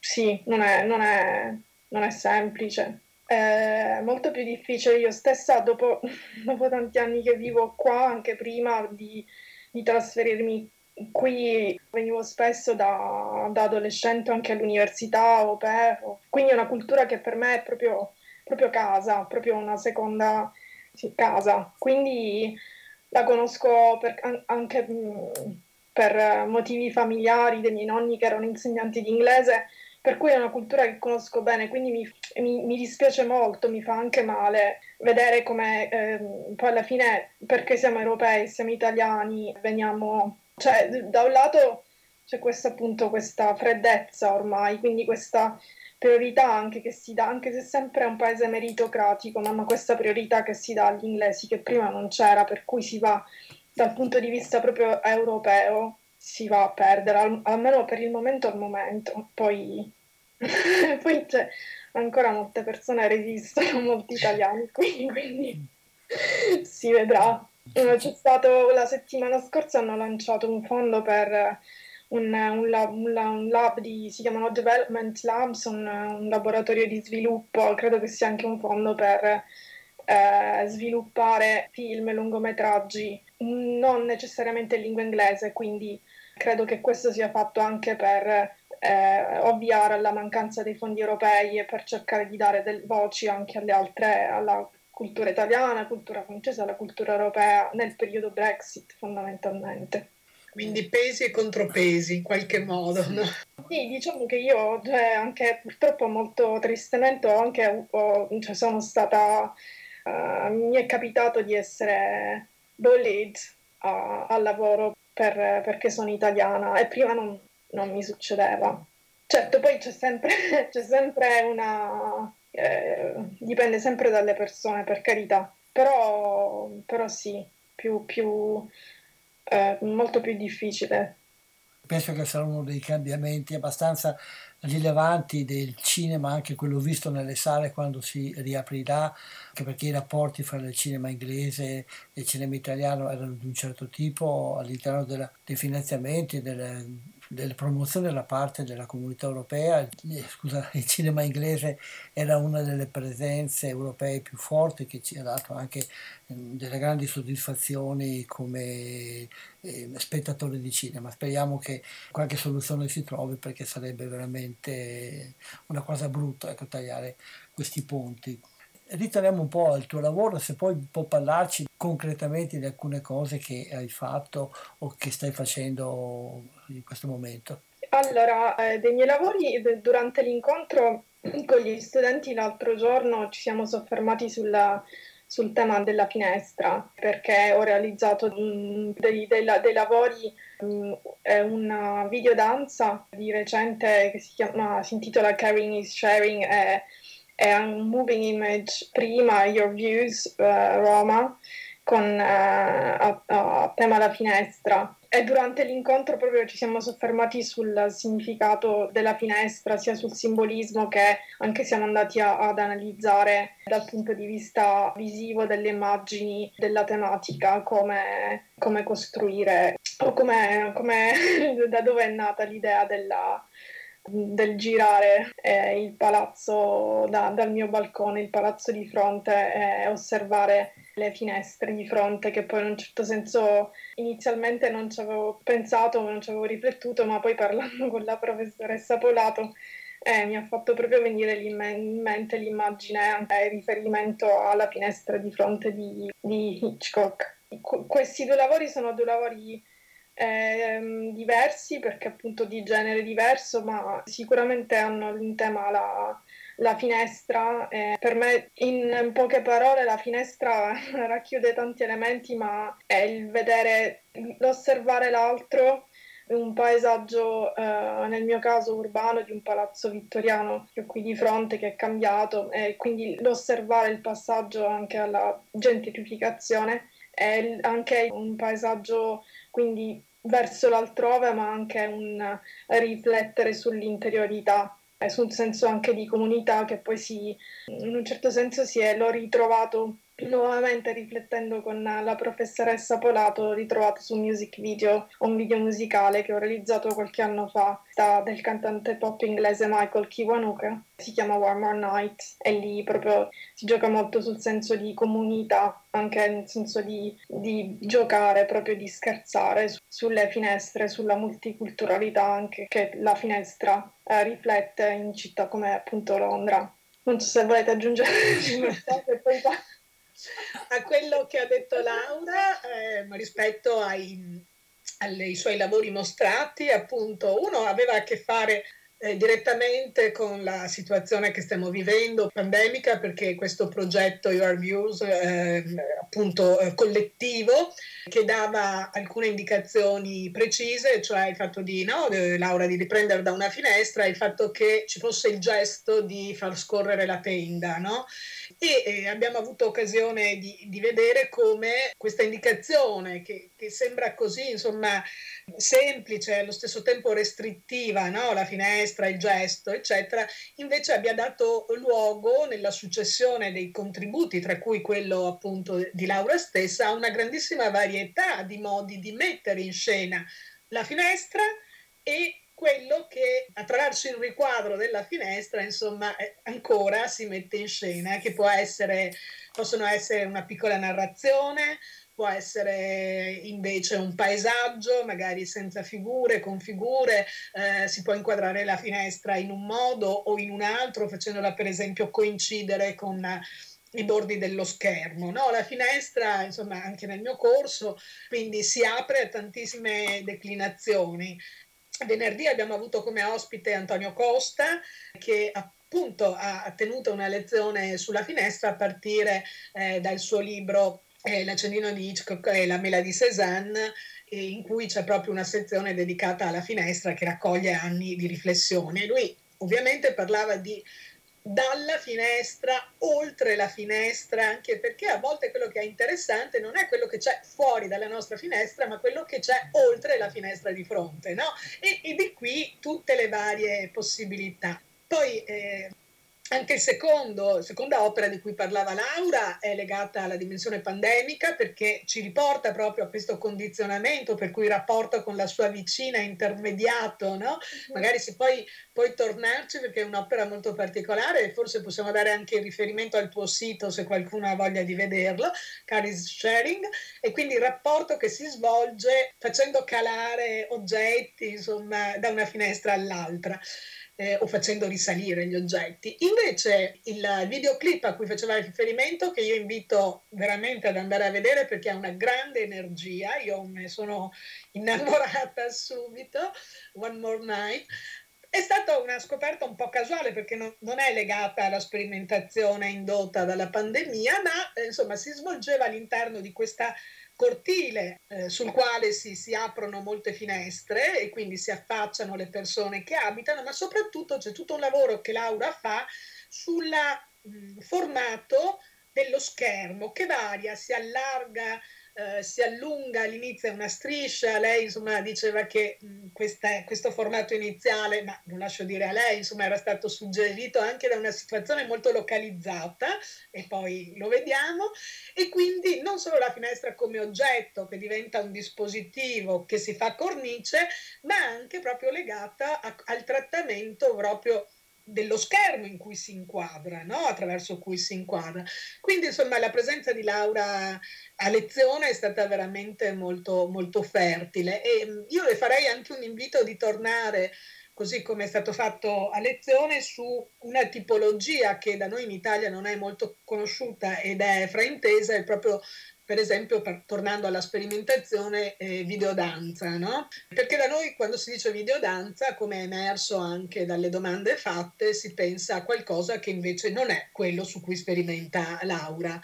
sì, non è, non è, non è semplice è molto più difficile. Io stessa, dopo, dopo tanti anni che vivo qua, anche prima di, di trasferirmi qui, venivo spesso da, da, adolescente anche all'università o per, quindi è una cultura che per me è proprio, proprio casa, proprio una seconda sì, casa. Quindi la conosco per, anche per motivi familiari dei miei nonni che erano insegnanti di inglese per cui è una cultura che conosco bene, quindi mi, mi, mi dispiace molto, mi fa anche male vedere come eh, poi alla fine, perché siamo europei, siamo italiani, veniamo, cioè da un lato c'è questa appunto questa freddezza ormai, quindi questa priorità anche che si dà, anche se sempre è un paese meritocratico, ma questa priorità che si dà agli inglesi che prima non c'era, per cui si va dal punto di vista proprio europeo si va a perdere, almeno per il momento al momento. Poi, poi c'è ancora molte persone resistono, molti italiani qui, quindi si vedrà. C'è stato la settimana scorsa hanno lanciato un fondo per un, un, lab, un, un lab di, si chiamano Development Labs, un, laboratorio di sviluppo, credo che sia anche un fondo per eh, sviluppare film lungometraggi non necessariamente in lingua inglese, quindi credo che questo sia fatto anche per eh, ovviare alla mancanza dei fondi europei e per cercare di dare delle voci anche alle altre, alla cultura italiana, alla cultura francese, alla cultura europea nel periodo Brexit fondamentalmente. Quindi pesi e contropesi in qualche modo, no? Sì, diciamo che io cioè, anche purtroppo molto tristemente ho anche, ho, cioè, sono stata, uh, mi è capitato di essere bullied uh, al lavoro per, perché sono italiana e prima non, non, mi succedeva. Certo, poi c'è sempre, c'è sempre una... Eh, dipende sempre dalle persone, per carità, però, però sì, più, più, eh, molto più difficile penso che sarà uno dei cambiamenti abbastanza rilevanti del cinema, anche quello visto nelle sale quando si riaprirà, anche perché i rapporti fra il cinema inglese e il cinema italiano erano di un certo tipo all'interno della, dei finanziamenti, delle, delle promozioni da parte della comunità europea, eh, scusa, il cinema inglese era una delle presenze europee più forti che ci ha dato anche ehm, delle grandi soddisfazioni come eh, spettatori di cinema. Speriamo che qualche soluzione si trovi perché sarebbe veramente una cosa brutta ecco, tagliare questi ponti ritorniamo un po' al tuo lavoro, se poi puoi parlarci concretamente di alcune cose che hai fatto o che stai facendo in questo momento. Allora, eh, dei miei lavori durante l'incontro con gli studenti l'altro giorno ci siamo soffermati sulla, sul tema della finestra perché ho realizzato mh, dei, dei, dei, lavori, mh, una videodanza di recente che si, chiama, si intitola Caring is Sharing. E, è un moving image prima Your Views uh, Roma con uh, a, a, tema la finestra. E durante l'incontro proprio ci siamo soffermati sul significato della finestra sia sul simbolismo che anche siamo andati a, ad analizzare dal punto di vista visivo delle immagini della tematica come, come costruire o come, come da dove è nata l'idea della del girare eh, il palazzo da, dal mio balcone, il palazzo di fronte e osservare le finestre di fronte che poi in un certo senso inizialmente non ci avevo pensato, non ci avevo riflettuto, ma poi parlando con la professoressa Polato eh, mi ha fatto proprio venire in mente l'immagine in riferimento alla finestra di fronte di, di Hitchcock. Qu- questi due lavori sono due lavori eh, diversi perché appunto di genere diverso, ma sicuramente hanno in tema la, la finestra. Eh, per me, in poche parole, la finestra racchiude tanti elementi, ma è il vedere, l'osservare l'altro un paesaggio, eh, nel mio caso urbano, di un palazzo vittoriano che ho qui di fronte, che è cambiato, e quindi l'osservare il passaggio anche alla gentrificazione è anche un paesaggio quindi verso l'altrove, ma anche un riflettere sull'interiorità e sul senso anche di comunità che poi si, in un certo senso si è, l'ho ritrovato nuovamente riflettendo con la professoressa Polato, ho ritrovato su Music Video un video musicale che ho realizzato qualche anno fa del cantante pop inglese Michael Kiwanuka, si chiama One Night e lì proprio si gioca molto sul senso di comunità, anche nel senso di, di giocare, proprio di scherzare su, sulle finestre, sulla multiculturalità anche che la finestra eh, riflette in città come appunto Londra. Non so se volete aggiungere qualcosa a quello che ha detto Laura eh, rispetto ai, ai suoi lavori mostrati, appunto, uno aveva a che fare eh, direttamente con la situazione che stiamo vivendo, pandemica, perché questo progetto Your Views, eh, appunto eh, collettivo, che dava alcune indicazioni precise, cioè il fatto di, no, Laura, di riprendere da una finestra, il fatto che ci fosse il gesto di far scorrere la tenda, no? E abbiamo avuto occasione di, di, vedere come questa indicazione, che, che sembra così, insomma, semplice, allo stesso tempo restrittiva, no? la finestra, il gesto, eccetera, invece abbia dato luogo nella successione dei contributi, tra cui quello appunto di Laura stessa, a una grandissima varietà di modi di mettere in scena la finestra e quello che attraverso il riquadro della finestra, insomma, ancora si mette in scena, che può essere, possono essere una piccola narrazione, può essere invece un paesaggio, magari senza figure, con figure, eh, si può inquadrare la finestra in un modo o in un altro, facendola per esempio coincidere con i bordi dello schermo. No? La finestra, insomma, anche nel mio corso, quindi si apre a tantissime declinazioni. Venerdì abbiamo avuto come ospite Antonio Costa che appunto ha tenuto una lezione sulla finestra a partire eh, dal suo libro eh, L'accendino di Hitchcock e la mela di Cézanne, in cui c'è proprio una sezione dedicata alla finestra che raccoglie anni di riflessione. Lui ovviamente parlava di dalla finestra, oltre la finestra, anche perché a volte quello che è interessante non è quello che c'è fuori dalla nostra finestra, ma quello che c'è oltre la finestra di fronte, no? E, e di qui tutte le varie possibilità. Poi eh, anche il secondo, seconda opera di cui parlava Laura è legata alla dimensione pandemica perché ci riporta proprio a questo condizionamento per cui il rapporto con la sua vicina è intermediato, no? Magari si poi puoi tornarci perché è un'opera molto particolare e forse possiamo dare anche riferimento al tuo sito se qualcuno ha voglia di vederlo, Caris Sharing, e quindi il rapporto che si svolge facendo calare oggetti insomma da una finestra all'altra eh, o facendo risalire gli oggetti. Invece il videoclip a cui faceva riferimento, che io invito veramente ad andare a vedere perché ha una grande energia, io me sono innamorata subito, One More Night, è stata una scoperta un po' casuale perché non, non è legata alla sperimentazione indotta dalla pandemia, ma eh, insomma si svolgeva all'interno di questa cortile eh, sul quale si, si, aprono molte finestre e quindi si affacciano le persone che abitano, ma soprattutto c'è tutto un lavoro che Laura fa sul formato dello schermo che varia, si allarga eh, si allunga, all'inizio è una striscia, lei insomma diceva che mh, questa, questo formato iniziale, ma lo lascio dire a lei, insomma era stato suggerito anche da una situazione molto localizzata e poi lo vediamo e quindi non solo la finestra come oggetto che diventa un dispositivo che si fa cornice, ma anche proprio legata a, al trattamento proprio dello schermo in cui si inquadra, no? attraverso cui si inquadra. Quindi insomma la presenza di Laura a lezione è stata veramente molto, molto fertile e mm, io le farei anche un invito di tornare così come è stato fatto a lezione, su una tipologia che da noi in Italia non è molto conosciuta ed è fraintesa, è proprio per esempio per, tornando alla sperimentazione eh, videodanza, no? Perché da noi quando si dice videodanza, come è emerso anche dalle domande fatte, si pensa a qualcosa che invece non è quello su cui sperimenta Laura.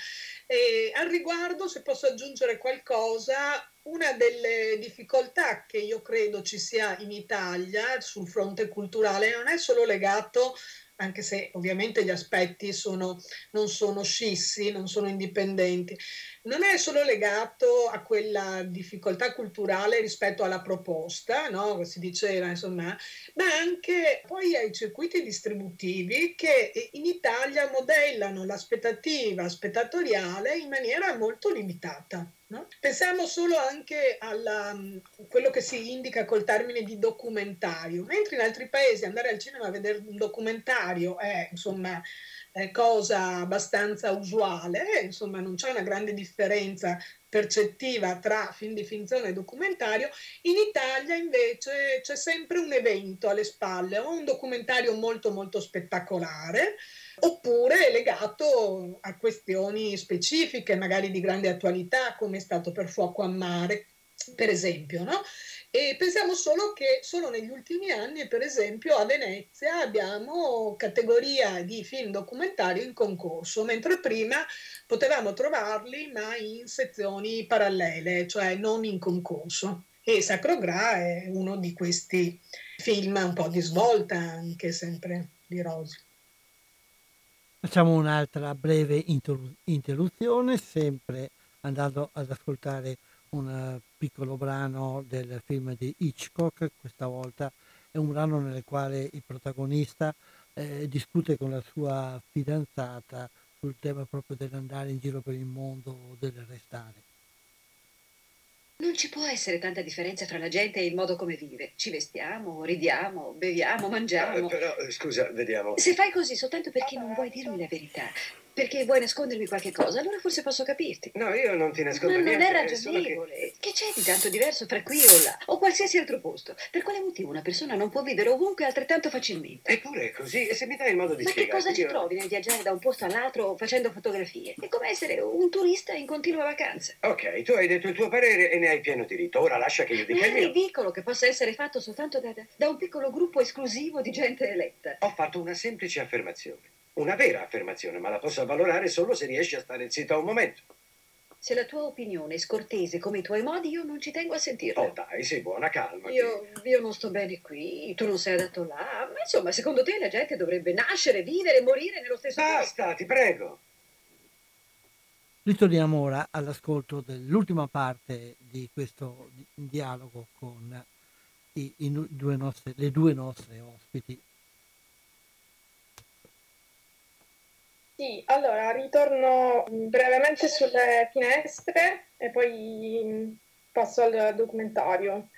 E al riguardo, se posso aggiungere qualcosa, una delle difficoltà che io credo ci sia in Italia sul fronte culturale non è solo legato anche se ovviamente gli aspetti sono, non sono scissi, non sono indipendenti, non è solo legato a quella difficoltà culturale rispetto alla proposta, no? si diceva, insomma, ma anche poi ai circuiti distributivi che in Italia modellano l'aspettativa spettatoriale in maniera molto limitata. No? Pensiamo solo anche a quello che si indica col termine di documentario, mentre in altri paesi andare al cinema a vedere un documentario è insomma cosa abbastanza usuale, insomma non c'è una grande differenza percettiva tra film di finzione e documentario, in Italia invece c'è sempre un evento alle spalle, o un documentario molto molto spettacolare, oppure legato a questioni specifiche, magari di grande attualità, come è stato per Fuoco a Mare, per esempio, no? E pensiamo solo che solo negli ultimi anni, per esempio, a Venezia abbiamo categoria di film documentario in concorso, mentre prima potevamo trovarli ma in sezioni parallele, cioè non in concorso. E Sacro Gra è uno di questi film un po' di svolta, anche sempre di Rosi. Facciamo un'altra breve interruzione, sempre andando ad ascoltare un piccolo brano del film di Hitchcock, questa volta è un brano nel quale il protagonista eh, discute con la sua fidanzata sul tema proprio dell'andare in giro per il mondo o del restare. Non ci può essere tanta differenza tra la gente e il modo come vive. Ci vestiamo, ridiamo, beviamo, mangiamo. Eh, però, scusa, vediamo. Se fai così soltanto perché non vuoi dirmi la verità, perché vuoi nascondermi qualche cosa, allora forse posso capirti. No, io non ti nascondo Ma niente. non è ragionevole. Che... che... c'è di tanto diverso fra qui o là, o qualsiasi altro posto? Per quale motivo una persona non può vivere ovunque altrettanto facilmente? Eppure è così, e se mi dai il modo di Ma spiegare. Ma che cosa io... ci trovi nel viaggiare da un posto all'altro facendo fotografie? È come essere un turista in continua vacanza. Ok, tu hai detto il tuo parere e ne hai pieno diritto. Ora lascia che io dica è il mio. È ridicolo che possa essere fatto soltanto da, da un piccolo gruppo esclusivo di gente eletta. Ho fatto una semplice affermazione. Una vera affermazione, ma la posso avvalorare solo se riesci a stare zitto un momento. Se la tua opinione è scortese come i tuoi modi, io non ci tengo a sentirla. Oh dai, sei buona, calma. Io, io, non sto bene qui, tu non sei adatto là. Ma insomma, secondo te la gente dovrebbe nascere, vivere e morire nello stesso Basta, posto? Basta, ti prego. Ritorniamo ora all'ascolto dell'ultima parte di questo dialogo con i, i due nostre, le due nostre ospiti Sì, allora ritorno brevemente sulle finestre e poi passo al documentario.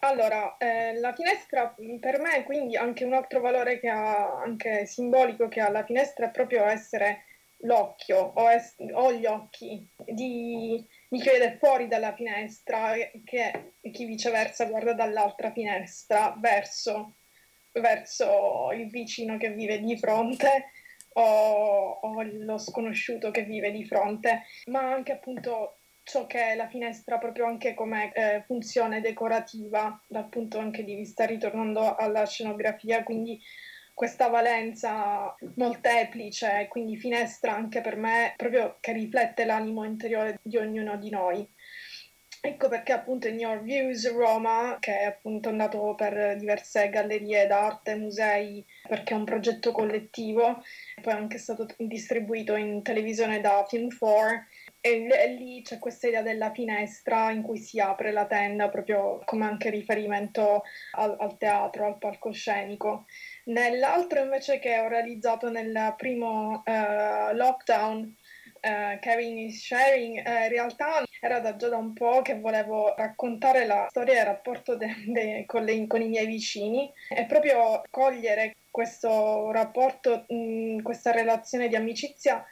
Allora, eh, la finestra per me, quindi anche un altro valore che ha, anche simbolico che ha la finestra è proprio essere l'occhio o, es- o gli occhi di, di, chi vede fuori dalla finestra che chi viceversa guarda dall'altra finestra verso, verso il vicino che vive di fronte o, o lo sconosciuto che vive di fronte, ma anche appunto ciò che è la finestra proprio anche come eh, funzione decorativa dal punto anche di vista ritornando alla scenografia, quindi questa valenza molteplice, quindi finestra anche per me proprio che riflette l'animo interiore di ognuno di noi. Ecco perché appunto in Your Views Roma, che è appunto andato per diverse gallerie d'arte, musei, perché è un progetto collettivo, poi è anche stato distribuito in televisione da Film 4, e, lì c'è questa idea della finestra in cui si apre la tenda, proprio come anche riferimento al, al teatro, al palcoscenico. Nell'altro invece che ho realizzato nel primo uh, lockdown, uh, Caring is Sharing, uh, in realtà era da già da un po' che volevo raccontare la storia il rapporto de, de, con, le, con, i miei vicini e proprio cogliere questo rapporto, mh, questa relazione di amicizia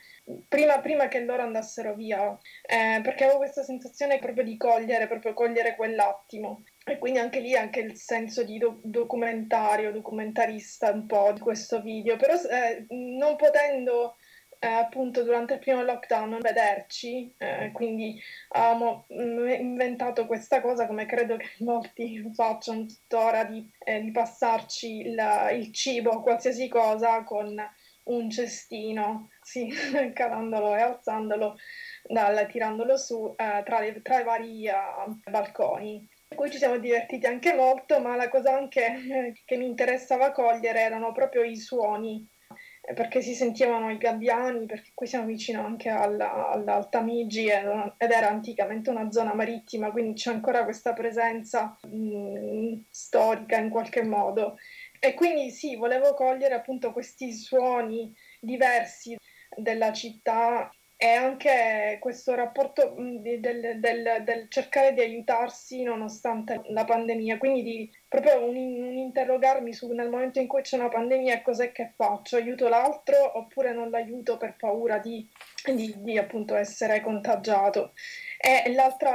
prima, prima, che loro andassero via, eh, perché avevo questa sensazione proprio di cogliere, proprio cogliere quell'attimo. E quindi anche lì anche il senso di do- documentario, documentarista un po' di questo video, però eh, non potendo eh, appunto durante il primo lockdown vederci, eh, quindi mm, inventato questa cosa come credo che molti facciano tuttora di, eh, di passarci il, il cibo, qualsiasi cosa con un cestino, sì, calandolo e alzandolo, dal, tirandolo su eh, tra, le, tra, i vari uh, balconi. Qui ci siamo divertiti anche molto, ma la cosa anche che mi interessava cogliere erano proprio i suoni, eh, perché si sentivano i gabbiani, perché qui siamo vicino anche alla, all'Altamigi ed era anticamente una zona marittima, quindi c'è ancora questa presenza mh, mm, storica in qualche modo. E quindi sì, volevo cogliere appunto questi suoni diversi della città e anche questo rapporto del, del, del, cercare di aiutarsi nonostante la pandemia, quindi di proprio un, un, interrogarmi su nel momento in cui c'è una pandemia cos'è che faccio, aiuto l'altro oppure non l'aiuto per paura di, di, di appunto essere contagiato. E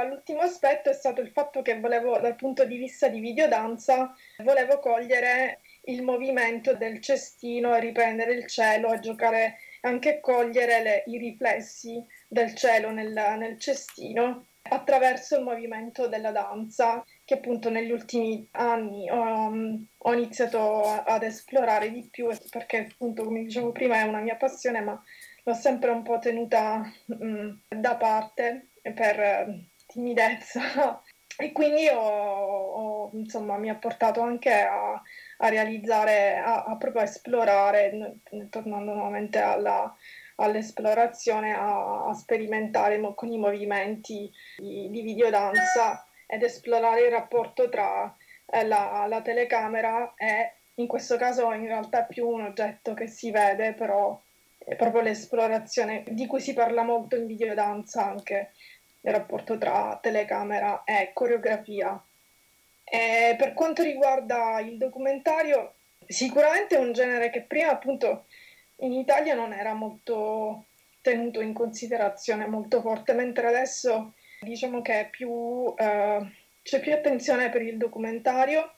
l'ultimo aspetto è stato il fatto che volevo, dal punto di vista di videodanza, volevo cogliere il movimento del cestino e riprendere il cielo e giocare anche cogliere le, i riflessi del cielo nel, nel cestino attraverso il movimento della danza che appunto negli ultimi anni ho, ho, iniziato ad esplorare di più perché appunto come dicevo prima è una mia passione ma l'ho sempre un po' tenuta mh, da parte per eh, timidezza. E quindi ho, ho, insomma mi ha portato anche a a realizzare, a, a proprio esplorare, tornando nuovamente alla, all'esplorazione, a, a sperimentare mo, con i movimenti di, di videodanza ed esplorare il rapporto tra eh, la, la, telecamera e in questo caso in realtà più un oggetto che si vede, però è proprio l'esplorazione di cui si parla molto in videodanza anche il rapporto tra telecamera e coreografia. E per quanto riguarda il documentario, sicuramente è un genere che prima appunto in Italia non era molto tenuto in considerazione molto forte, mentre adesso diciamo che più, eh, c'è più attenzione per il documentario,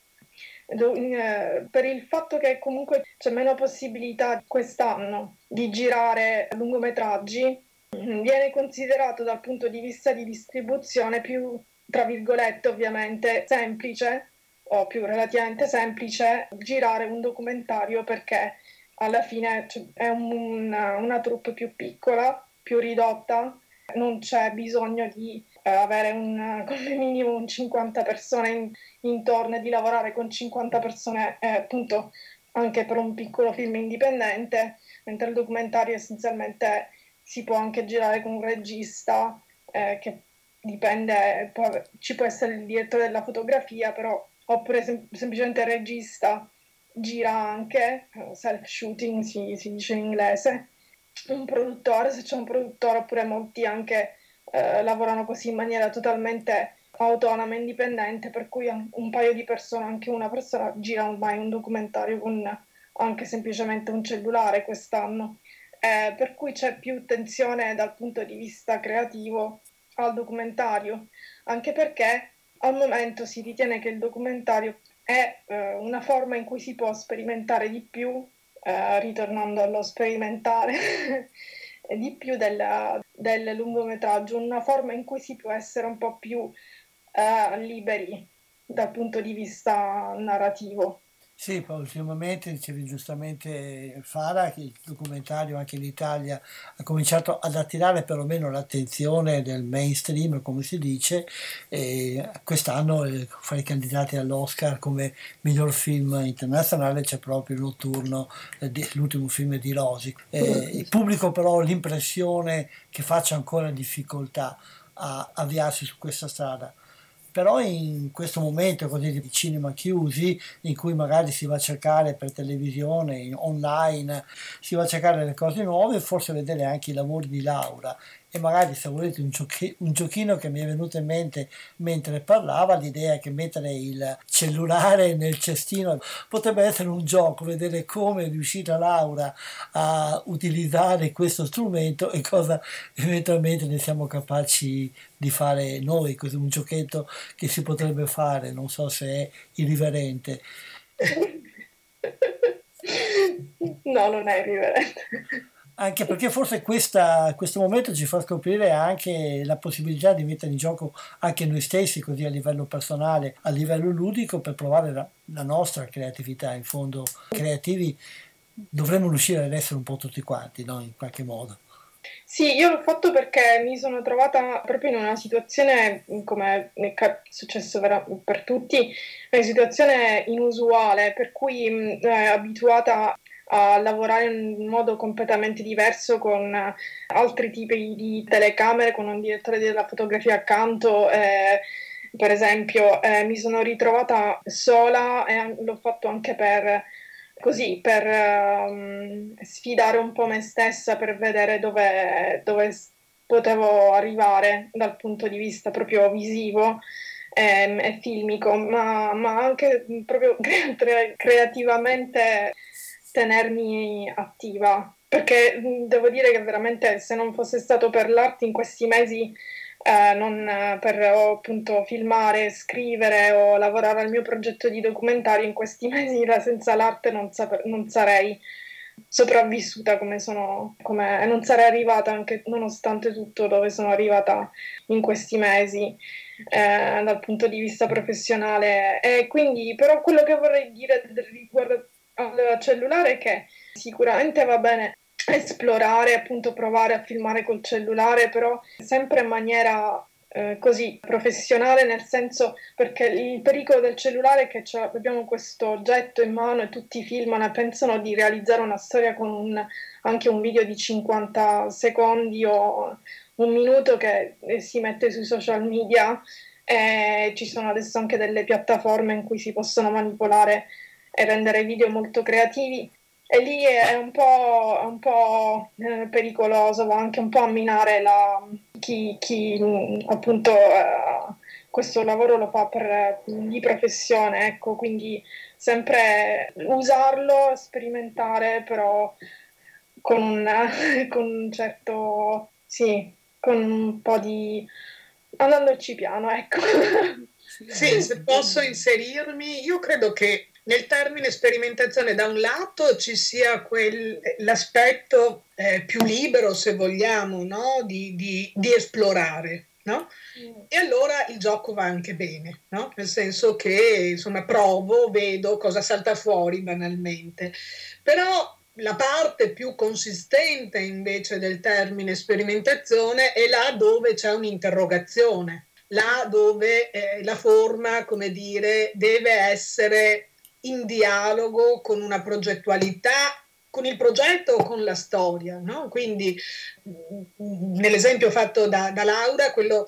do, eh, per il fatto che comunque c'è meno possibilità quest'anno di girare lungometraggi, viene considerato dal punto di vista di distribuzione più tra virgolette ovviamente, semplice o più relativamente semplice girare un documentario perché alla fine è un, una, una troupe più piccola, più ridotta, non c'è bisogno di eh, avere un, come minimo un 50 persone in, intorno e di lavorare con 50 persone eh, appunto anche per un piccolo film indipendente, mentre il documentario essenzialmente si può anche girare con un regista eh, che dipende, può, ci può essere il direttore della fotografia, però, oppure sem- semplicemente il regista gira anche, self-shooting si, si dice in inglese. un produttore, se c'è un produttore, oppure molti anche eh, lavorano così in maniera totalmente autonoma indipendente, per cui un paio di persone, anche una persona, gira ormai un documentario con anche semplicemente un cellulare quest'anno. Eh, per cui c'è più attenzione dal punto di vista creativo al documentario, anche perché al momento si ritiene che il documentario è eh, una forma in cui si può sperimentare di più, eh, ritornando allo sperimentare, di più del, del lungometraggio, una forma in cui si può essere un po' più eh, liberi dal punto di vista narrativo. Sì, poi ultimamente dicevi giustamente Fara che il documentario anche in Italia ha cominciato ad attirare perlomeno l'attenzione del mainstream, come si dice, e quest'anno eh, fra i candidati all'Oscar come miglior film internazionale c'è proprio Notturno, eh, l'ultimo film di Rosi. Eh, il pubblico però ha l'impressione che faccia ancora difficoltà a avviarsi su questa strada però in questo momento così di cinema chiusi in cui magari si va a cercare per televisione online si va a cercare le cose nuove forse vedere anche i lavori di Laura e magari se volete un, giochi- un, giochino che mi è venuto in mente mentre parlava, l'idea che mettere il cellulare nel cestino potrebbe essere un gioco, vedere come è riuscita Laura a utilizzare questo strumento e cosa eventualmente ne siamo capaci di fare noi, così un giochetto che si potrebbe fare, non so se è irriverente. No, non è irriverente anche perché forse questa, questo momento ci fa scoprire anche la possibilità di mettere in gioco anche noi stessi, così a livello personale, a livello ludico, per provare la, la nostra creatività. In fondo, creativi dovremmo riuscire ad essere un po' tutti quanti, no? in qualche modo. Sì, io l'ho fatto perché mi sono trovata proprio in una situazione, come è successo per tutti, una situazione inusuale, per cui eh, abituata a lavorare in modo completamente diverso con altri tipi di telecamere, con un direttore della fotografia accanto. Eh, per esempio, eh, mi sono ritrovata sola e l'ho fatto anche per così per um, sfidare un po' me stessa per vedere dove, dove, potevo arrivare dal punto di vista proprio visivo e, e filmico, ma, ma, anche proprio cre- creativamente tenermi attiva, perché devo dire che veramente se non fosse stato per l'arte in questi mesi, eh, non per appunto filmare, scrivere o lavorare al mio progetto di documentario, in questi mesi senza l'arte non, saper, non sarei sopravvissuta come sono, come, non sarei arrivata anche nonostante tutto dove sono arrivata in questi mesi eh, dal punto di vista professionale. E quindi, però, quello che vorrei dire riguardo al cellulare che sicuramente va bene esplorare, appunto provare a filmare col cellulare, però sempre in maniera eh, così professionale, nel senso perché il pericolo del cellulare è che abbiamo questo oggetto in mano e tutti filmano e pensano di realizzare una storia con un, anche un video di 50 secondi o un minuto che si mette sui social media e ci sono adesso anche delle piattaforme in cui si possono manipolare e rendere video molto creativi e lì è un po', un po eh, pericoloso, va anche un po' a minare la, chi, chi, appunto eh, questo lavoro lo fa per, di professione, ecco, quindi sempre usarlo, sperimentare, però con un, con un certo, sì, con un po' di... andandoci piano, ecco. Sì, se posso inserirmi, io credo che nel termine sperimentazione da un lato ci sia quel, l'aspetto eh, più libero, se vogliamo, no? di, di, di, esplorare. No? Mm. E allora il gioco va anche bene, no? nel senso che insomma provo, vedo cosa salta fuori banalmente. Però la parte più consistente invece del termine sperimentazione è là dove c'è un'interrogazione, là dove eh, la forma, come dire, deve essere in dialogo con una progettualità con il progetto o con la storia, no? Quindi nell'esempio fatto da, da Laura, quello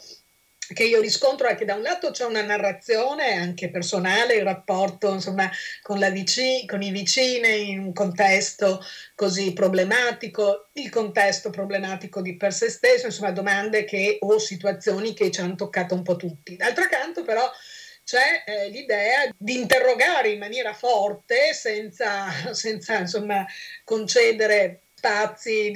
che io riscontro è che da un lato c'è una narrazione anche personale, il rapporto insomma, con, vicina, con i vicini in un contesto così problematico, il contesto problematico di per se stesso, insomma domande che, o situazioni che ci hanno toccato un po' tutti. D'altro canto però c'è eh, l'idea di interrogare in maniera forte, senza, senza insomma, concedere spazi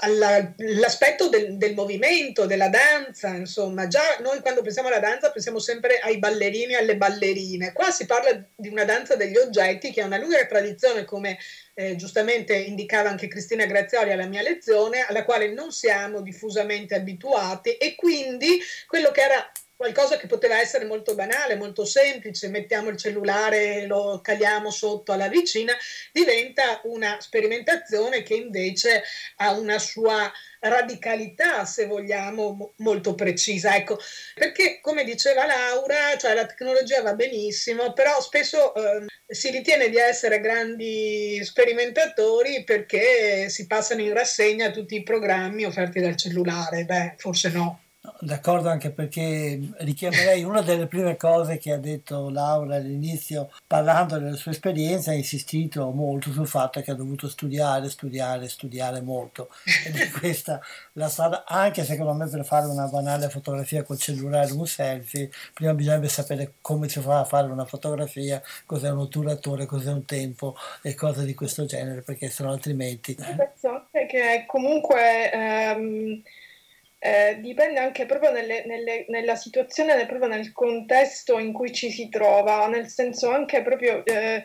all'aspetto del, del, movimento, della danza, insomma, già noi quando pensiamo alla danza pensiamo sempre ai ballerini e alle ballerine, qua si parla di una danza degli oggetti che ha una lunga tradizione, come eh, giustamente indicava anche Cristina Grazioli alla mia lezione, alla quale non siamo diffusamente abituati e quindi quello che era qualcosa che poteva essere molto banale, molto semplice, mettiamo il cellulare, lo caliamo sotto alla vicina, diventa una sperimentazione che invece ha una sua radicalità, se vogliamo, molto precisa. Ecco, perché come diceva Laura, cioè la tecnologia va benissimo, però spesso eh, si ritiene di essere grandi sperimentatori perché si passano in rassegna tutti i programmi offerti dal cellulare. Beh, forse no. D'accordo anche perché richiamerei una delle prime cose che ha detto Laura all'inizio parlando della sua esperienza ha insistito molto sul fatto che ha dovuto studiare, studiare, studiare molto. Ed è questa la strada anche secondo me per fare una banale fotografia col cellulare un selfie prima bisogna sapere come si fa a fare una fotografia cos'è un otturatore, cos'è un tempo e cose di questo genere perché se no altrimenti che comunque ehm eh, dipende anche proprio nelle, nelle, nella situazione, proprio nel contesto in cui ci si trova, nel senso anche proprio eh,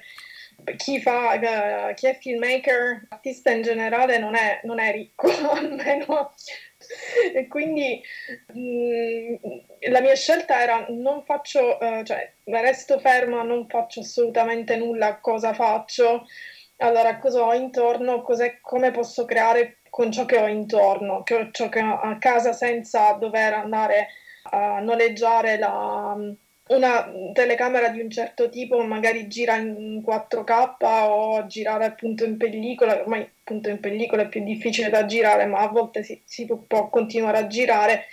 chi, fa, eh, chi è filmmaker, artista in generale non è, non è ricco, almeno. e quindi mh, mm, la mia scelta era non faccio, eh, cioè resto ferma, non faccio assolutamente nulla, cosa faccio? Allora, cosa ho intorno? come posso creare con ciò che ho intorno, che ciò che ho a casa senza dover andare a noleggiare la, una telecamera di un certo tipo, magari gira in 4K o girare appunto in pellicola, ormai appunto in pellicola è più difficile da girare, ma a volte si, si può continuare a girare,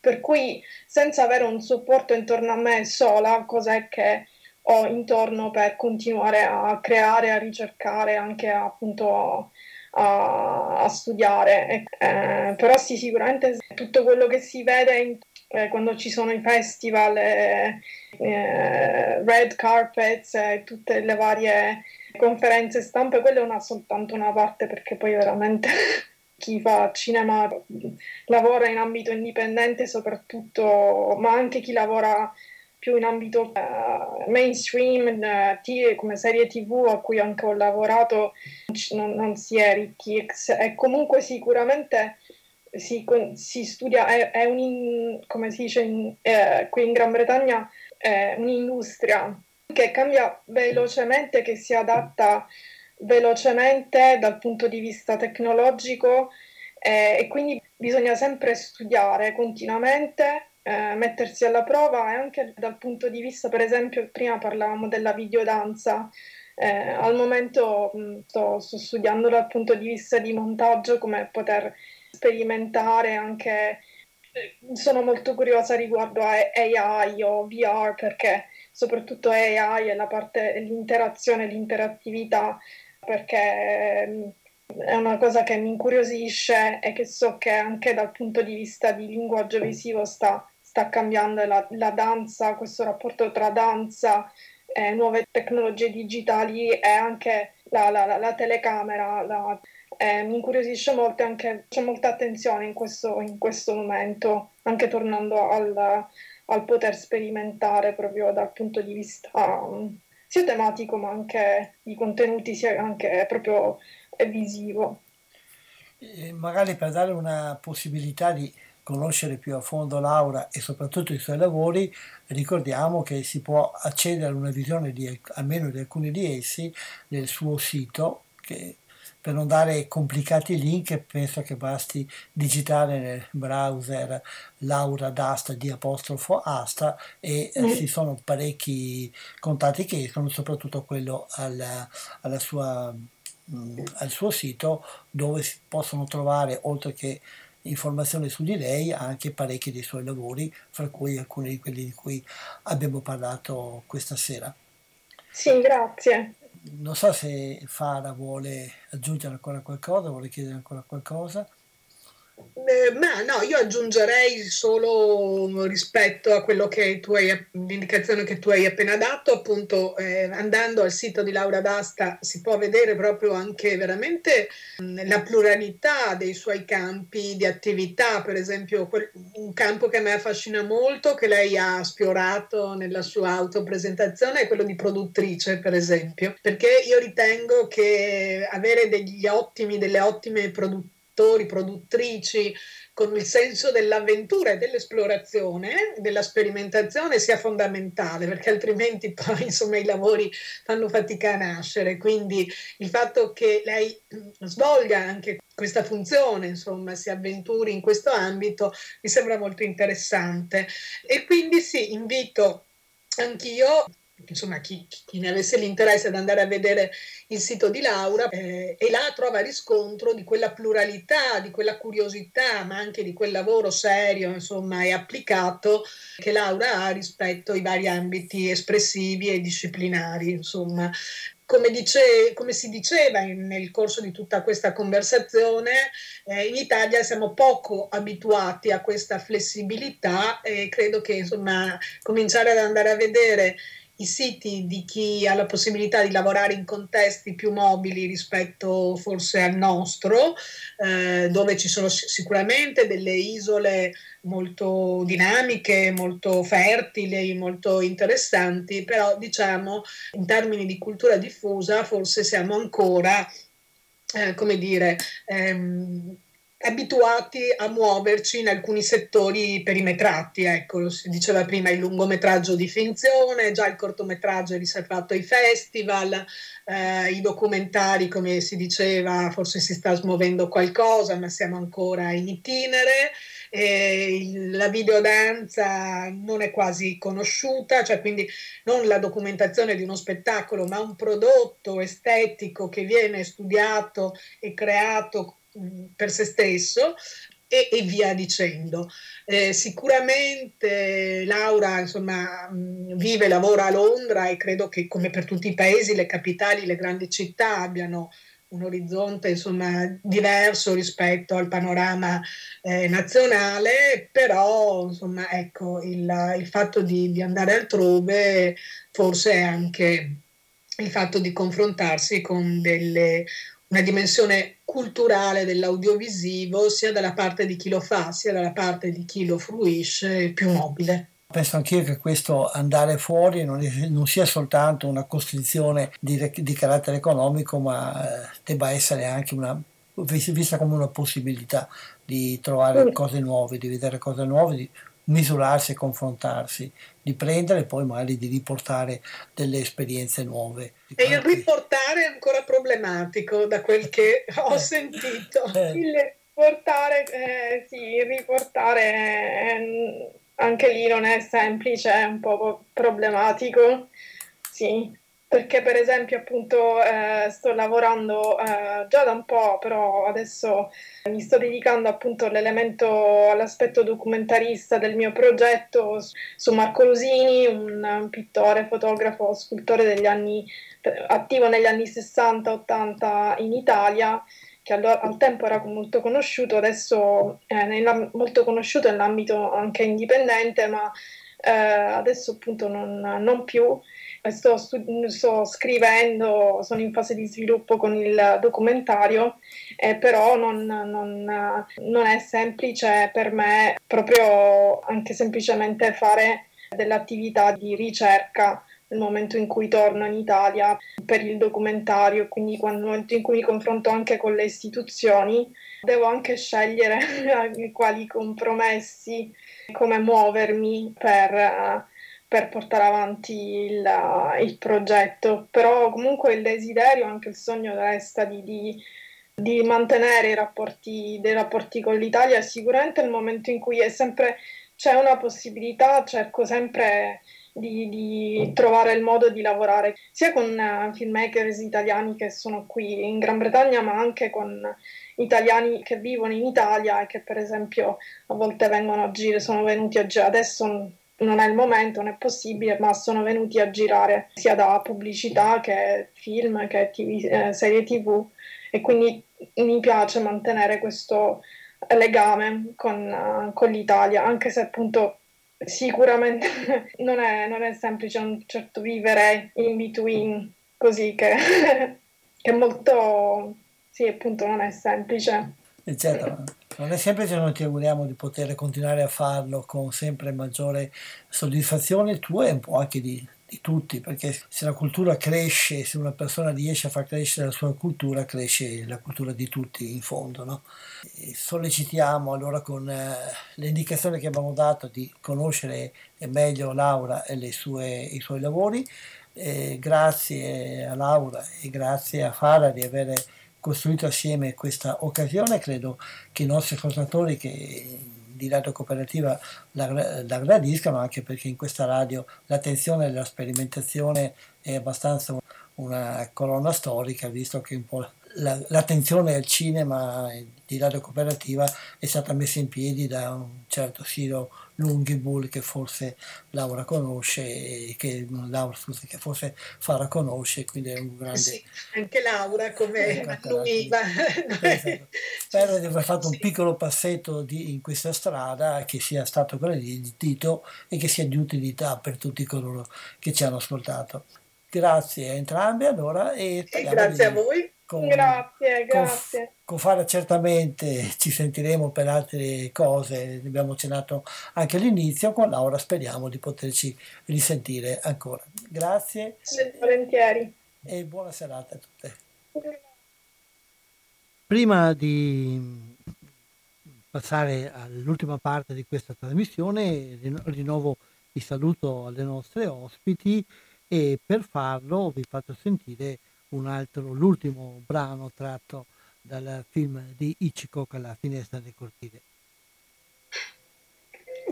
per cui senza avere un supporto intorno a me sola, cos'è che ho intorno per continuare a creare, a ricercare, anche appunto a, a studiare. Eh, però sì, sicuramente tutto quello che si vede in, eh, quando ci sono i festival, eh, eh red carpets e tutte le varie conferenze stampe, quella è una, soltanto una parte perché poi veramente chi fa cinema lavora in ambito indipendente soprattutto, ma anche chi lavora più in ambito uh, mainstream, uh, come serie tv a cui anche ho lavorato, non, non si è ricchi. E comunque sicuramente si, si studia, è, è un, come si dice in, eh, qui in Gran Bretagna, è un'industria che cambia velocemente, che si adatta velocemente dal punto di vista tecnologico eh, e quindi bisogna sempre studiare continuamente eh, mettersi alla prova e anche dal punto di vista, per esempio, prima parlavamo della videodanza. Eh, al momento sto, sto, studiando dal punto di vista di montaggio come poter sperimentare anche. Eh, sono molto curiosa riguardo a AI o VR perché soprattutto AI e la parte l'interazione, l'interattività perché è una cosa che mi incuriosisce e che so che anche dal punto di vista di linguaggio visivo sta sta cambiando la, la danza, questo rapporto tra danza, eh, nuove tecnologie digitali e anche la, la, la telecamera. Eh, mi incuriosisce molto e anche c'è molta attenzione in questo, in questo momento, anche tornando al, al, poter sperimentare proprio dal punto di vista um, sia tematico ma anche di contenuti, sia anche proprio visivo. E magari per dare una possibilità di conoscere più a fondo Laura e soprattutto i suoi lavori, ricordiamo che si può accedere a una visione di almeno di alcuni di essi nel suo sito che per non dare complicati link penso che basti digitare nel browser Laura d'Asta di apostrofo Asta e mm. ci sono parecchi contatti che escono, soprattutto quello alla, alla sua, mh, mm, al suo sito dove si possono trovare oltre che informazioni su di lei anche parecchi dei suoi lavori, fra cui alcuni di quelli di cui abbiamo parlato questa sera. Sì, grazie. Non so se Fara vuole aggiungere ancora qualcosa, vuole chiedere ancora qualcosa. Eh, ma no, io aggiungerei solo rispetto a quello che tu hai, l'indicazione che tu hai appena dato, appunto eh, andando al sito di Laura D'Asta si può vedere proprio anche veramente mh, la pluralità dei suoi campi di attività, per esempio quel, un campo che a me affascina molto, che lei ha sfiorato nella sua autopresentazione, è quello di produttrice, per esempio, perché io ritengo che avere degli ottimi, delle ottime produttrici produttori, produttrici, con il senso dell'avventura e dell'esplorazione, della sperimentazione sia fondamentale, perché altrimenti poi insomma i lavori fanno fatica a nascere. Quindi il fatto che lei svolga anche questa funzione, insomma, si avventuri in questo ambito, mi sembra molto interessante. E quindi sì, invito anch'io insomma chi, chi, ne avesse l'interesse ad andare a vedere il sito di Laura eh, e là trova riscontro di quella pluralità, di quella curiosità, ma anche di quel lavoro serio insomma e applicato che Laura ha rispetto ai vari ambiti espressivi e disciplinari insomma. Come, dice, come, si diceva in, nel corso di tutta questa conversazione, eh, in Italia siamo poco abituati a questa flessibilità e credo che insomma cominciare ad andare a vedere i siti di chi ha la possibilità di lavorare in contesti più mobili rispetto forse al nostro, eh, dove ci sono sicuramente delle isole molto dinamiche, molto fertili, molto interessanti, però diciamo in termini di cultura diffusa forse siamo ancora, eh, come dire, ehm, abituati a muoverci in alcuni settori perimetrati, ecco, si diceva prima il lungometraggio di finzione, già il cortometraggio è riservato ai festival, eh, i documentari, come si diceva, forse si sta smuovendo qualcosa, ma siamo ancora in itinere. Eh, la videodanza non è quasi conosciuta, cioè quindi non la documentazione di uno spettacolo, ma un prodotto estetico che viene studiato e creato per se stesso e, e via dicendo. Eh, sicuramente Laura insomma, vive e lavora a Londra e credo che come per tutti i paesi le capitali, le grandi città abbiano un orizzonte insomma, diverso rispetto al panorama eh, nazionale, però insomma, ecco, il, il fatto di, di andare altrove forse è anche il fatto di confrontarsi con delle una dimensione culturale dell'audiovisivo sia dalla parte di chi lo fa sia dalla parte di chi lo fruisce più mobile. Penso anch'io che questo andare fuori non, è, non sia soltanto una costrizione di, di carattere economico, ma eh, debba essere anche una, vista come una possibilità di trovare cose nuove, di vedere cose nuove, di misurarsi e confrontarsi, di prendere e poi magari di riportare delle esperienze nuove. E il riportare è ancora problematico da quel che ho eh. sentito. Eh. Il riportare, eh, sì, riportare eh, anche lì non è semplice, è un po' problematico. Sì, perché per esempio appunto eh, sto lavorando eh, già da un po', però adesso mi sto dedicando appunto all'elemento, all'aspetto documentarista del mio progetto su Marco Rosini, un, un pittore, fotografo, scultore degli anni, attivo negli anni 60-80 in Italia, che allora, al tempo era molto conosciuto, adesso è molto conosciuto nell'ambito anche indipendente, ma eh, adesso appunto non, non più sto, sto, scrivendo, sono in fase di sviluppo con il documentario, eh, però non, non, non, è semplice per me proprio anche semplicemente fare dell'attività di ricerca nel momento in cui torno in Italia per il documentario, quindi nel momento in cui mi confronto anche con le istituzioni, devo anche scegliere quali compromessi, come muovermi per per portare avanti il, il, progetto, però comunque il desiderio, anche il sogno resta di, di, di mantenere i rapporti, dei rapporti con l'Italia, sicuramente nel momento in cui sempre, c'è una possibilità, cerco sempre di, di, trovare il modo di lavorare sia con uh, filmmakers italiani che sono qui in Gran Bretagna, ma anche con italiani che vivono in Italia e che per esempio a volte vengono a girare, sono venuti a girare. Adesso non è il momento, non è possibile, ma sono venuti a girare sia da pubblicità che film, che TV, eh, serie tv e quindi mi piace mantenere questo legame con, uh, con l'Italia, anche se appunto sicuramente non è, non è semplice un certo vivere in between così che, che molto, sì appunto non è semplice. Certo, non è semplice, noi ti auguriamo di poter continuare a farlo con sempre maggiore soddisfazione tua e un po' anche di, di tutti, perché se la cultura cresce, se una persona riesce a far crescere la sua cultura, cresce la cultura di tutti in fondo. No? sollecitiamo allora con eh, le che abbiamo dato di conoscere meglio Laura e sue, i suoi lavori. Eh, grazie a Laura e grazie a Fara di aver costruito assieme questa occasione. Credo che i nostri ascoltatori che di radio cooperativa la, la gradiscano anche perché in questa radio l'attenzione alla sperimentazione è abbastanza una colonna storica visto che un po' la, l'attenzione al cinema di radio cooperativa è stata messa in piedi da un certo Siro Lunghibull che forse Laura conosce che, Laura, scusa, che forse Fara conosce quindi è un grande sì, anche Laura come lui esatto. spero di aver fatto un piccolo passetto di, in questa strada che sia stato gradito e che sia di utilità per tutti coloro che ci hanno ascoltato. Grazie a entrambi allora e, e grazie a voi con, grazie, grazie. Con, con Fara certamente ci sentiremo per altre cose, ne abbiamo accennato anche all'inizio, con Laura speriamo di poterci risentire ancora. Grazie. Volentieri. E buona serata a tutte. Prima di passare all'ultima parte di questa trasmissione, rinnovo il saluto alle nostre ospiti e per farlo vi faccio sentire altro, l'ultimo brano tratto dal film di Hitchcock La finestra del cortile.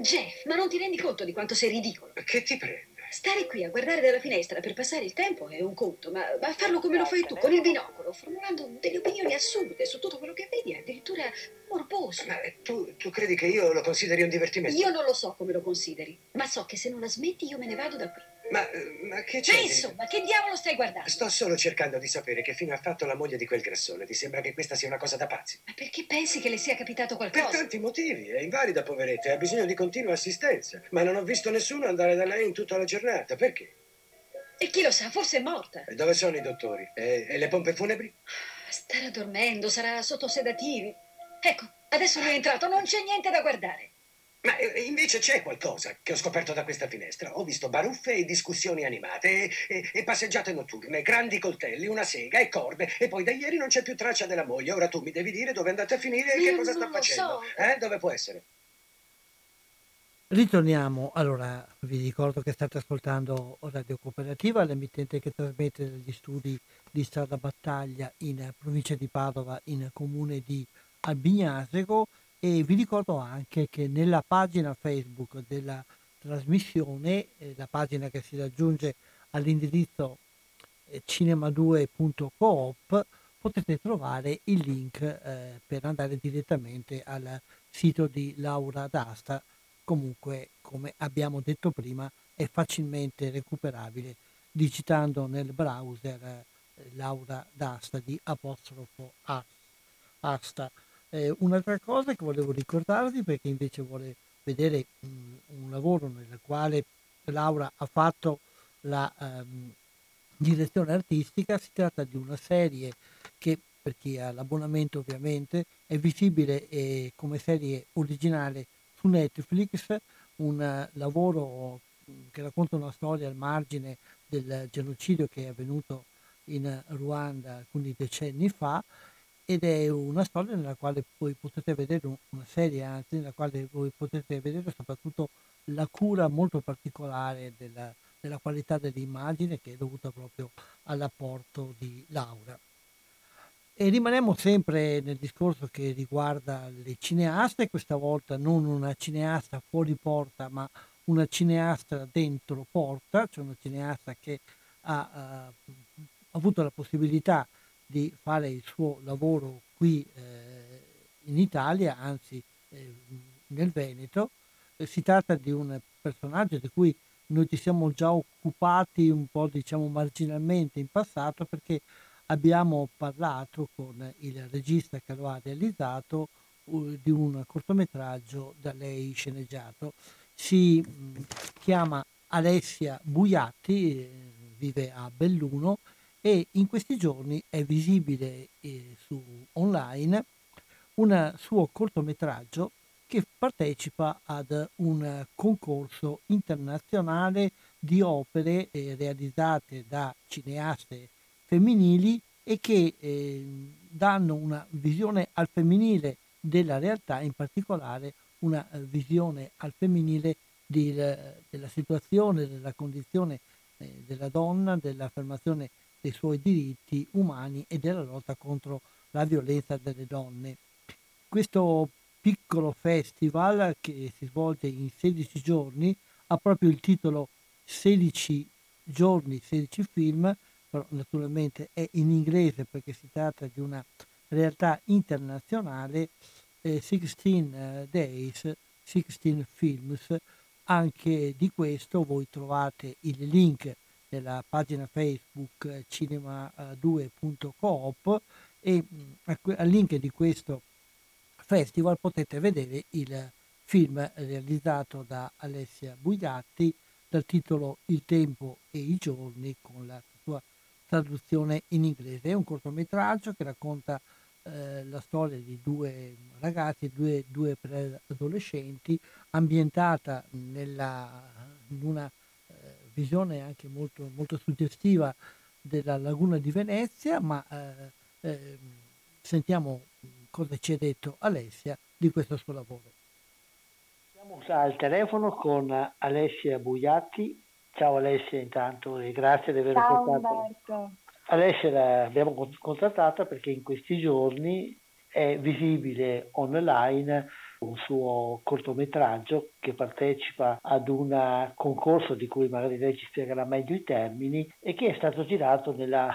Jeff, ma non ti rendi conto di quanto sei ridicolo? Che ti prende? Stare qui a guardare dalla finestra per passare il tempo è un conto, ma, ma farlo come lo fai tu, con il binocolo, formulando delle opinioni assurde su tutto quello che vedi è addirittura morboso. Ma tu, tu credi che io lo consideri un divertimento? Io non lo so come lo consideri, ma so che se non la smetti io me ne vado da qui. Ma, ma che c'è? Ma insomma, che diavolo stai guardando? Sto solo cercando di sapere che fine ha fatto la moglie di quel grassone. Ti sembra che questa sia una cosa da pazzi? Ma perché pensi che le sia capitato qualcosa? Per tanti motivi. È invalida, poveretta, ha bisogno di continua assistenza. Ma non ho visto nessuno andare da lei in tutta la giornata. Perché? E chi lo sa, forse è morta. E dove sono i dottori? E, e le pompe funebri? Starà dormendo, sarà sotto sedativi. Ecco, adesso lui è entrato, non c'è niente da guardare. Ma eh, invece c'è qualcosa che ho scoperto da questa finestra. Ho visto baruffe e discussioni animate e, e, e, passeggiate notturne, grandi coltelli, una sega e corde. E poi da ieri non c'è più traccia della moglie. Ora tu mi devi dire dove è andata a finire e che cosa sta facendo. So. Eh? Dove può essere? Ritorniamo, allora vi ricordo che state ascoltando Radio Cooperativa, l'emittente che trasmette dagli studi di Strada Battaglia in provincia di Padova, in comune di Albignasego e vi ricordo anche che nella pagina Facebook della trasmissione, eh, la pagina che si raggiunge all'indirizzo eh, cinema2.coop, potete trovare il link eh, per andare direttamente al sito di Laura D'Asta. Comunque, come abbiamo detto prima, è facilmente recuperabile digitando nel browser eh, Laura D'Asta di apostrofo Asta. Eh, un'altra cosa che volevo ricordarvi, perché invece vuole vedere mh, un lavoro nel quale Laura ha fatto la um, direzione artistica, si tratta di una serie che per chi ha l'abbonamento ovviamente è visibile eh, come serie originale su Netflix, un uh, lavoro che racconta una storia al margine del genocidio che è avvenuto in Ruanda alcuni decenni fa ed è una storia nella quale voi potete vedere una serie anzi nella quale voi potete vedere soprattutto la cura molto particolare della, della qualità dell'immagine che è dovuta proprio all'apporto di Laura. E rimaniamo sempre nel discorso che riguarda le cineaste, questa volta non una cineasta fuori porta, ma una cineasta dentro porta, cioè una cineasta che ha, ha avuto la possibilità fare il suo lavoro qui eh, in Italia, anzi eh, nel Veneto. Eh, si tratta di un personaggio di cui noi ci siamo già occupati un po' diciamo marginalmente in passato perché abbiamo parlato con il regista che lo ha realizzato uh, di un cortometraggio da lei sceneggiato. Si mh, chiama Alessia Buiatti, eh, vive a Belluno e in questi giorni è visibile eh, su online un suo cortometraggio che partecipa ad un concorso internazionale di opere eh, realizzate da cineaste femminili e che eh, danno una visione al femminile della realtà, in particolare una eh, visione al femminile di, della situazione, della condizione eh, della donna, dell'affermazione dei suoi diritti umani e della lotta contro la violenza delle donne. Questo piccolo festival che si svolge in 16 giorni ha proprio il titolo 16 giorni, 16 film, però naturalmente è in inglese perché si tratta di una realtà internazionale, eh, 16 eh, Days, 16 Films. Anche di questo voi trovate il link nella pagina Facebook eh, cinema2.coop e mm, al link di questo festival potete vedere il film realizzato da Alessia Buigatti dal titolo Il tempo e i giorni con la sua traduzione in inglese. È un cortometraggio che racconta eh, la storia di due ragazzi, due, due preadolescenti, ambientata nella, in una visione anche molto, molto suggestiva della laguna di Venezia, ma eh, eh, sentiamo cosa ci ha detto Alessia di questo suo lavoro. Siamo al telefono con Alessia Buiatti. Ciao Alessia intanto e grazie di aver Ciao Umberto. Alessia l'abbiamo contattata perché in questi giorni è visibile online un suo cortometraggio che partecipa ad un concorso di cui magari lei ci spiegherà meglio i termini e che è stato girato nella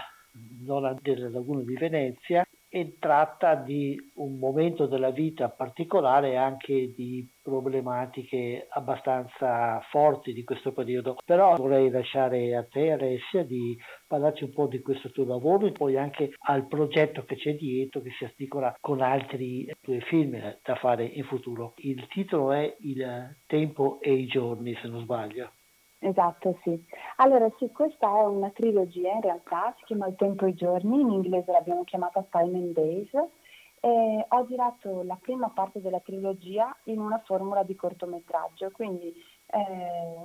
zona della laguna di Venezia e tratta di un momento della vita particolare e anche di problematiche abbastanza forti di questo periodo. Però vorrei lasciare a te, Alessia, di parlarci un po' di questo tuo lavoro e poi anche al progetto che c'è dietro, che si articola con altri tuoi film da fare in futuro. Il titolo è Il tempo e i giorni, se non sbaglio. Esatto, sì. Allora sì, questa è una trilogia in realtà, si chiama Il tempo e i giorni, in inglese l'abbiamo chiamata Time and Days. E ho girato la prima parte della trilogia in una formula di cortometraggio, quindi è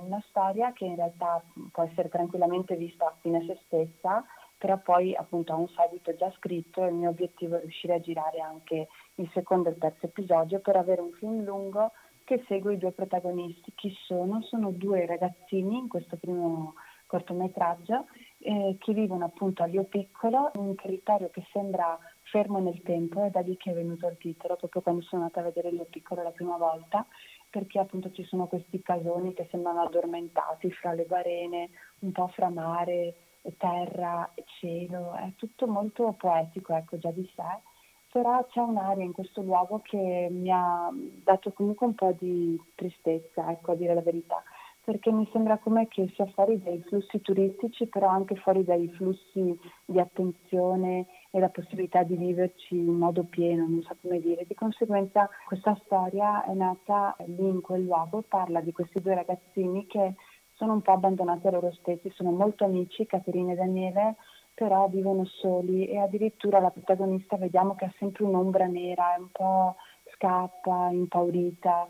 una storia che in realtà può essere tranquillamente vista fine a se stessa, però poi appunto ha un seguito già scritto e il mio obiettivo è riuscire a girare anche il secondo e il terzo episodio per avere un film lungo che segue i due protagonisti. Chi sono? Sono due ragazzini in questo primo cortometraggio eh, che vivono appunto a Lio Piccolo un territorio che sembra fermo nel tempo, è da lì che è venuto il titolo, proprio quando sono andata a vedere Lio Piccolo la prima volta, perché appunto ci sono questi casoni che sembrano addormentati fra le barene, un po' fra mare, terra, cielo, è tutto molto poetico, ecco, già di sé però c'è un'aria in questo luogo che mi ha dato comunque un po' di tristezza, ecco, a dire la verità, perché mi sembra come che sia fuori dai flussi turistici, però anche fuori dai flussi di attenzione e la possibilità di viverci in modo pieno, non so come dire. Di conseguenza questa storia è nata lì in quel luogo, parla di questi due ragazzini che sono un po' abbandonati a loro stessi, sono molto amici, Caterina e Daniele, però vivono soli e addirittura la protagonista vediamo che ha sempre un'ombra nera, è un po' scappa, impaurita.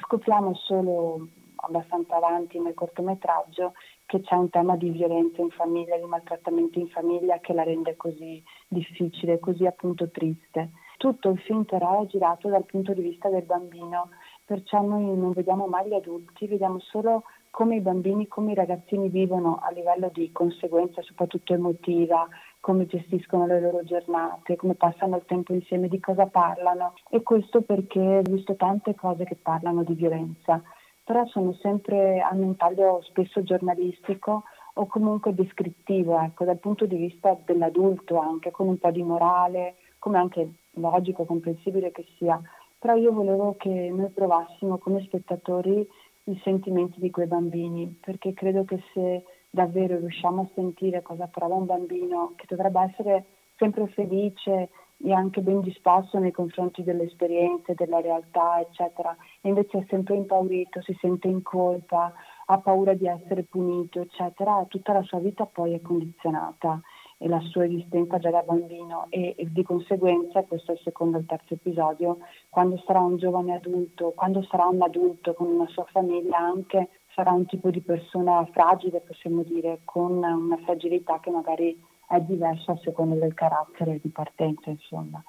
Scopriamo solo abbastanza avanti nel cortometraggio che c'è un tema di violenza in famiglia, di maltrattamento in famiglia che la rende così difficile, così appunto triste. Tutto il film però è girato dal punto di vista del bambino, perciò noi non vediamo mai gli adulti, vediamo solo come i bambini, come i ragazzini vivono a livello di conseguenza soprattutto emotiva, come gestiscono le loro giornate, come passano il tempo insieme, di cosa parlano e questo perché ho visto tante cose che parlano di violenza però sono sempre, hanno un taglio spesso giornalistico o comunque descrittivo, ecco, dal punto di vista dell'adulto anche, con un po' di morale, come anche logico, comprensibile che sia. Però io volevo che noi provassimo come spettatori i sentimenti di quei bambini, perché credo che se davvero riusciamo a sentire cosa prova un bambino, che dovrebbe essere sempre felice e anche ben disposto nei confronti delle esperienze, della realtà, eccetera, e invece è sempre impaurito, si sente in colpa, ha paura di essere punito, eccetera, tutta la sua vita poi è condizionata e la sua esistenza già da bambino e, e, di conseguenza, questo è il secondo e il terzo episodio, quando sarà un giovane adulto, quando sarà un adulto con una sua famiglia anche sarà un tipo di persona fragile, possiamo dire, con una fragilità che magari è diversa a seconda del carattere di partenza, insomma.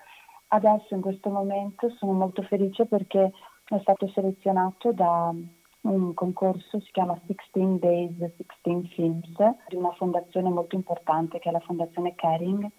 Adesso in questo momento sono molto felice perché è stato selezionato da un concorso, si chiama 16 Days, 16 Films, di una fondazione molto importante che è la Fondazione Caring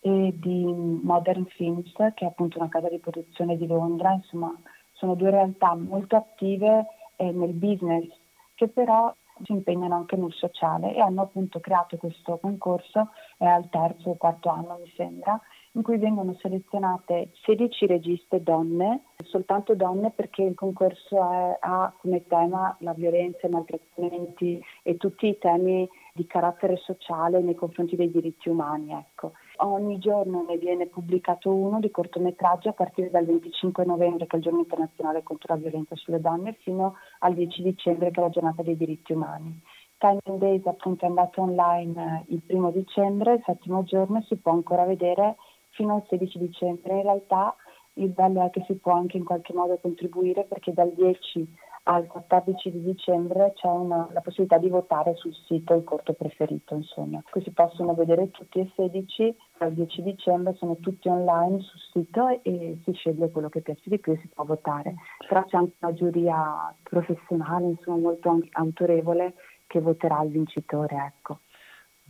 e di Modern Films, che è appunto una casa di produzione di Londra, insomma sono due realtà molto attive eh, nel business che però si impegnano anche nel sociale e hanno appunto creato questo concorso, è al terzo o quarto anno mi sembra, in cui vengono selezionate 16 registe donne, soltanto donne perché il concorso è, ha come tema la violenza, i maltrattamenti e tutti i temi di carattere sociale nei confronti dei diritti umani. Ecco. Ogni giorno ne viene pubblicato uno di cortometraggio a partire dal 25 novembre, che è il giorno internazionale contro la violenza sulle donne, fino al 10 dicembre, che è la giornata dei diritti umani. Time and Days appunto è andato online il primo dicembre, il settimo giorno, si può ancora vedere fino al 16 dicembre. In realtà il bello è che si può anche in qualche modo contribuire perché dal 10 al 14 di dicembre c'è una, la possibilità di votare sul sito il corto preferito, insomma. Qui si possono vedere tutti e 16, al 10 dicembre sono tutti online sul sito e, e si sceglie quello che piace di più e si può votare. Però c'è anche una giuria professionale, insomma, molto autorevole che voterà il vincitore, ecco.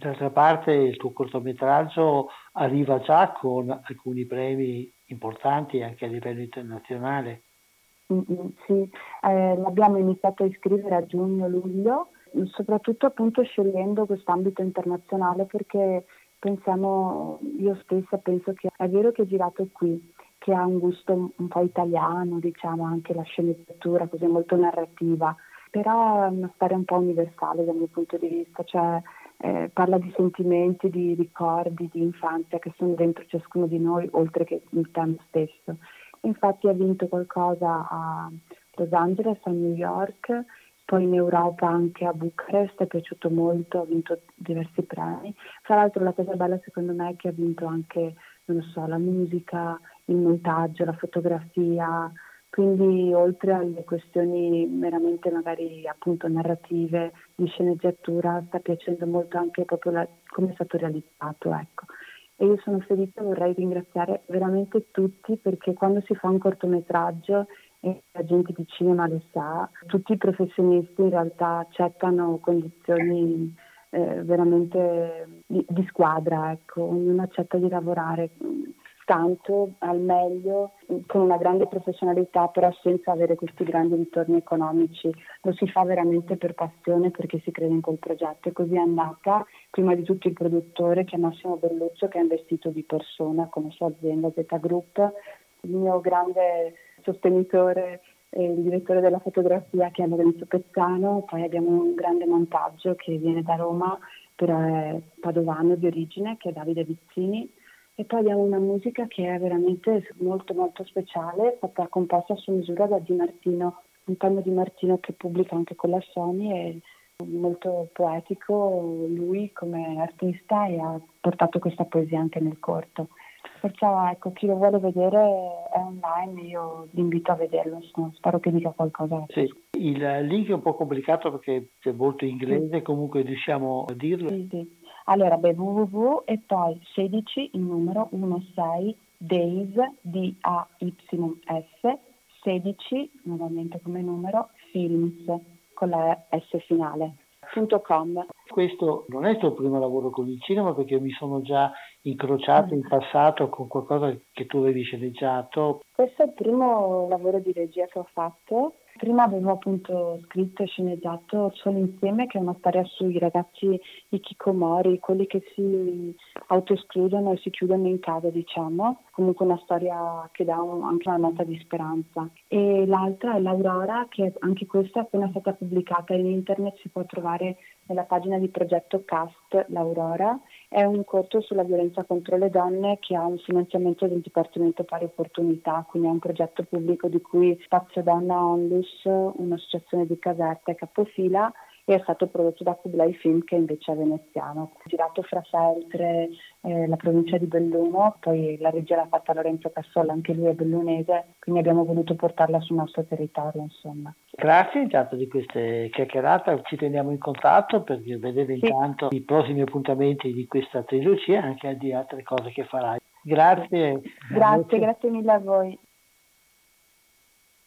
D'altra parte il tuo cortometraggio arriva già con alcuni premi importanti anche a livello internazionale. Mm-hmm, sì, eh, l'abbiamo iniziato a iscrivere a giugno-luglio, soprattutto appunto scegliendo quest'ambito internazionale perché pensiamo, io stessa penso che è vero che è girato qui, che ha un gusto un po' italiano, diciamo anche la sceneggiatura così molto narrativa, però è una storia un po' universale dal mio punto di vista, cioè eh, parla di sentimenti, di ricordi, di infanzia che sono dentro ciascuno di noi, oltre che il tema stesso. Infatti ha vinto qualcosa a Los Angeles, a New York, poi in Europa anche a Bucarest, è piaciuto molto, ha vinto diversi premi. Tra l'altro la cosa bella secondo me è che ha vinto anche, non so, la musica, il montaggio, la fotografia, quindi oltre alle questioni meramente magari appunto narrative di sceneggiatura sta piacendo molto anche proprio la, come è stato realizzato ecco. e io sono felice vorrei ringraziare veramente tutti perché quando si fa un cortometraggio e la gente di cinema lo sa tutti i professionisti in realtà accettano condizioni eh, veramente di, di squadra ecco ognuno accetta di lavorare tanto al meglio con una grande professionalità però senza avere questi grandi ritorni economici. Lo si fa veramente per passione perché si crede in quel progetto. E così è andata. Prima di tutto il produttore che è Massimo Belluccio che ha investito di persona la sua azienda Zeta Group. Il mio grande sostenitore è il direttore della fotografia che è Lorenzo Pezzano. Poi abbiamo un grande montaggio che viene da Roma però è padovano di origine che è Davide Vizzini e poi abbiamo una musica che è veramente molto molto speciale, fatta composta su misura da Di Martino, Antonio Di Martino che pubblica anche con la Sony e molto poetico lui come artista e ha portato questa poesia anche nel corto. Perciò ecco, chi lo vuole vedere è online, io vi invito a vederlo, spero che dica qualcosa. Sì. Il link è un po' complicato perché è molto inglese, sì. comunque riusciamo a dirlo. Sì, sì. Allora, beh, www e poi 16 il numero 16 days D-A-Y-S 16 nuovamente come numero films con la S finale. Com. Questo non è il tuo primo lavoro con il cinema perché mi sono già incrociato in passato con qualcosa che tu avevi sceneggiato. Questo è il primo lavoro di regia che ho fatto Prima avevo appunto scritto e sceneggiato Solo Insieme, che è una storia sui ragazzi ikikomori, quelli che si autoescludono e si chiudono in casa, diciamo. Comunque una storia che dà un, anche una nota di speranza. E l'altra è L'Aurora, che anche questa è appena stata pubblicata in internet, si può trovare nella pagina di progetto Cast L'Aurora. È un corto sulla violenza contro le donne che ha un finanziamento del Dipartimento Pari Opportunità, quindi è un progetto pubblico di cui Spazio Donna Onlus, un'associazione di Caserta e capofila, è stato prodotto da Kublai Film che invece è veneziano. Girato fra Feltre, eh, la provincia di Belluno, poi la regia l'ha fatta Lorenzo Cassola, anche lui è bellunese, quindi abbiamo voluto portarla sul nostro territorio insomma. Grazie intanto di queste chiacchierate, ci teniamo in contatto per vedere sì. intanto i prossimi appuntamenti di questa trilogia e anche di altre cose che farai. Grazie. Grazie, grazie mille a voi.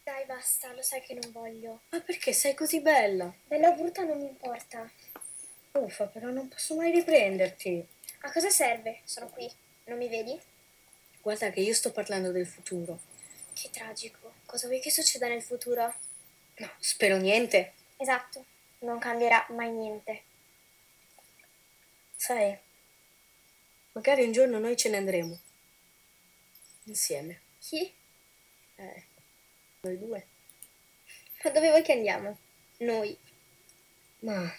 Dai, basta, lo sai che non voglio. Ma perché sei così bella? Bella o brutta non mi importa. Uffa, però non posso mai riprenderti. A cosa serve? Sono qui. Non mi vedi? Guarda che io sto parlando del futuro. Che tragico. Cosa vuoi che succeda nel futuro? No, spero niente. Esatto, non cambierà mai niente. Sai, magari un giorno noi ce ne andremo. Insieme. Chi? Eh, noi due. Ma dove vuoi che andiamo? Noi. Ma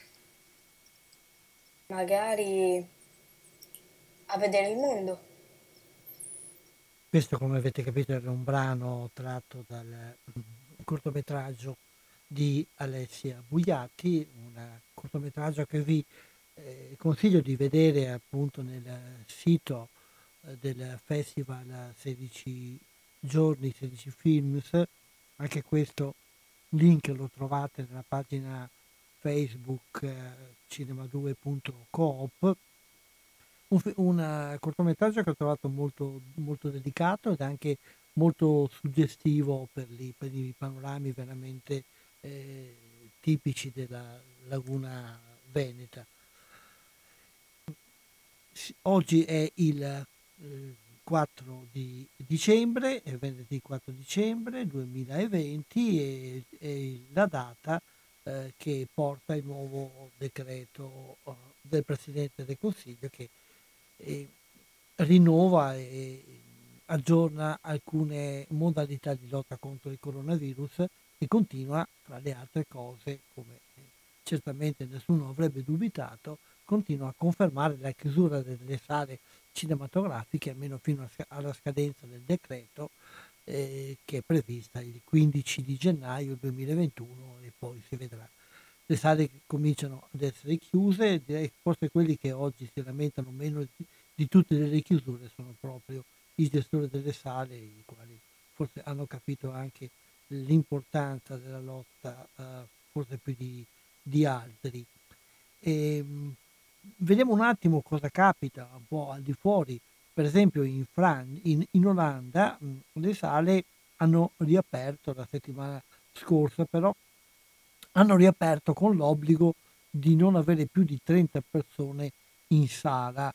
magari a vedere il mondo. Questo, come avete capito, era un brano tratto dal cortometraggio di Alessia Bugliatti, un cortometraggio che vi eh, consiglio di vedere appunto nel sito eh, del festival 16 giorni, 16 films, anche questo link lo trovate nella pagina Facebook eh, cinema2.coop. Un, un uh, cortometraggio che ho trovato molto, molto delicato ed anche molto suggestivo per, li, per i panorami veramente eh, tipici della laguna veneta. Oggi è il eh, 4 di dicembre, è venerdì 4 dicembre 2020 e, e la data eh, che porta il nuovo decreto eh, del Presidente del Consiglio che eh, rinnova e aggiorna alcune modalità di lotta contro il coronavirus e continua, tra le altre cose, come certamente nessuno avrebbe dubitato, continua a confermare la chiusura delle sale cinematografiche almeno fino alla scadenza del decreto eh, che è prevista il 15 di gennaio 2021 e poi si vedrà. Le sale cominciano ad essere chiuse, direi forse quelli che oggi si lamentano meno di, di tutte le chiusure sono proprio i gestori delle sale, i quali forse hanno capito anche l'importanza della lotta, uh, forse più di, di altri. E, ehm, vediamo un attimo cosa capita un po' al di fuori. Per esempio in, Fran- in, in Olanda mh, le sale hanno riaperto la settimana scorsa, però hanno riaperto con l'obbligo di non avere più di 30 persone in sala.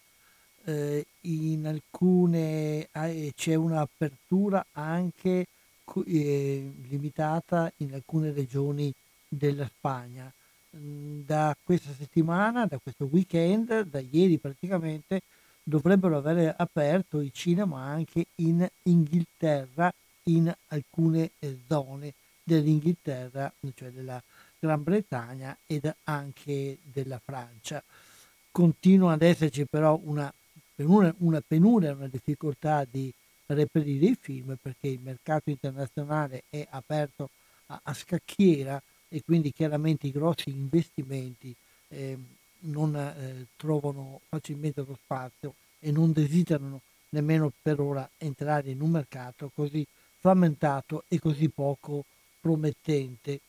Eh, in alcune eh, c'è un'apertura anche eh, limitata in alcune regioni della Spagna. Mhmm, da questa settimana, da questo weekend, da ieri praticamente, dovrebbero avere aperto i cinema anche in Inghilterra, in alcune eh, zone dell'Inghilterra, cioè della Gran Bretagna ed anche della Francia. Continua ad esserci però una penuria, una, penuria, una difficoltà di reperire i film perché il mercato internazionale è aperto a, a scacchiera e quindi chiaramente i grossi investimenti eh, non eh, trovano facilmente lo spazio e non desiderano nemmeno per ora entrare in un mercato così frammentato e così poco promettente.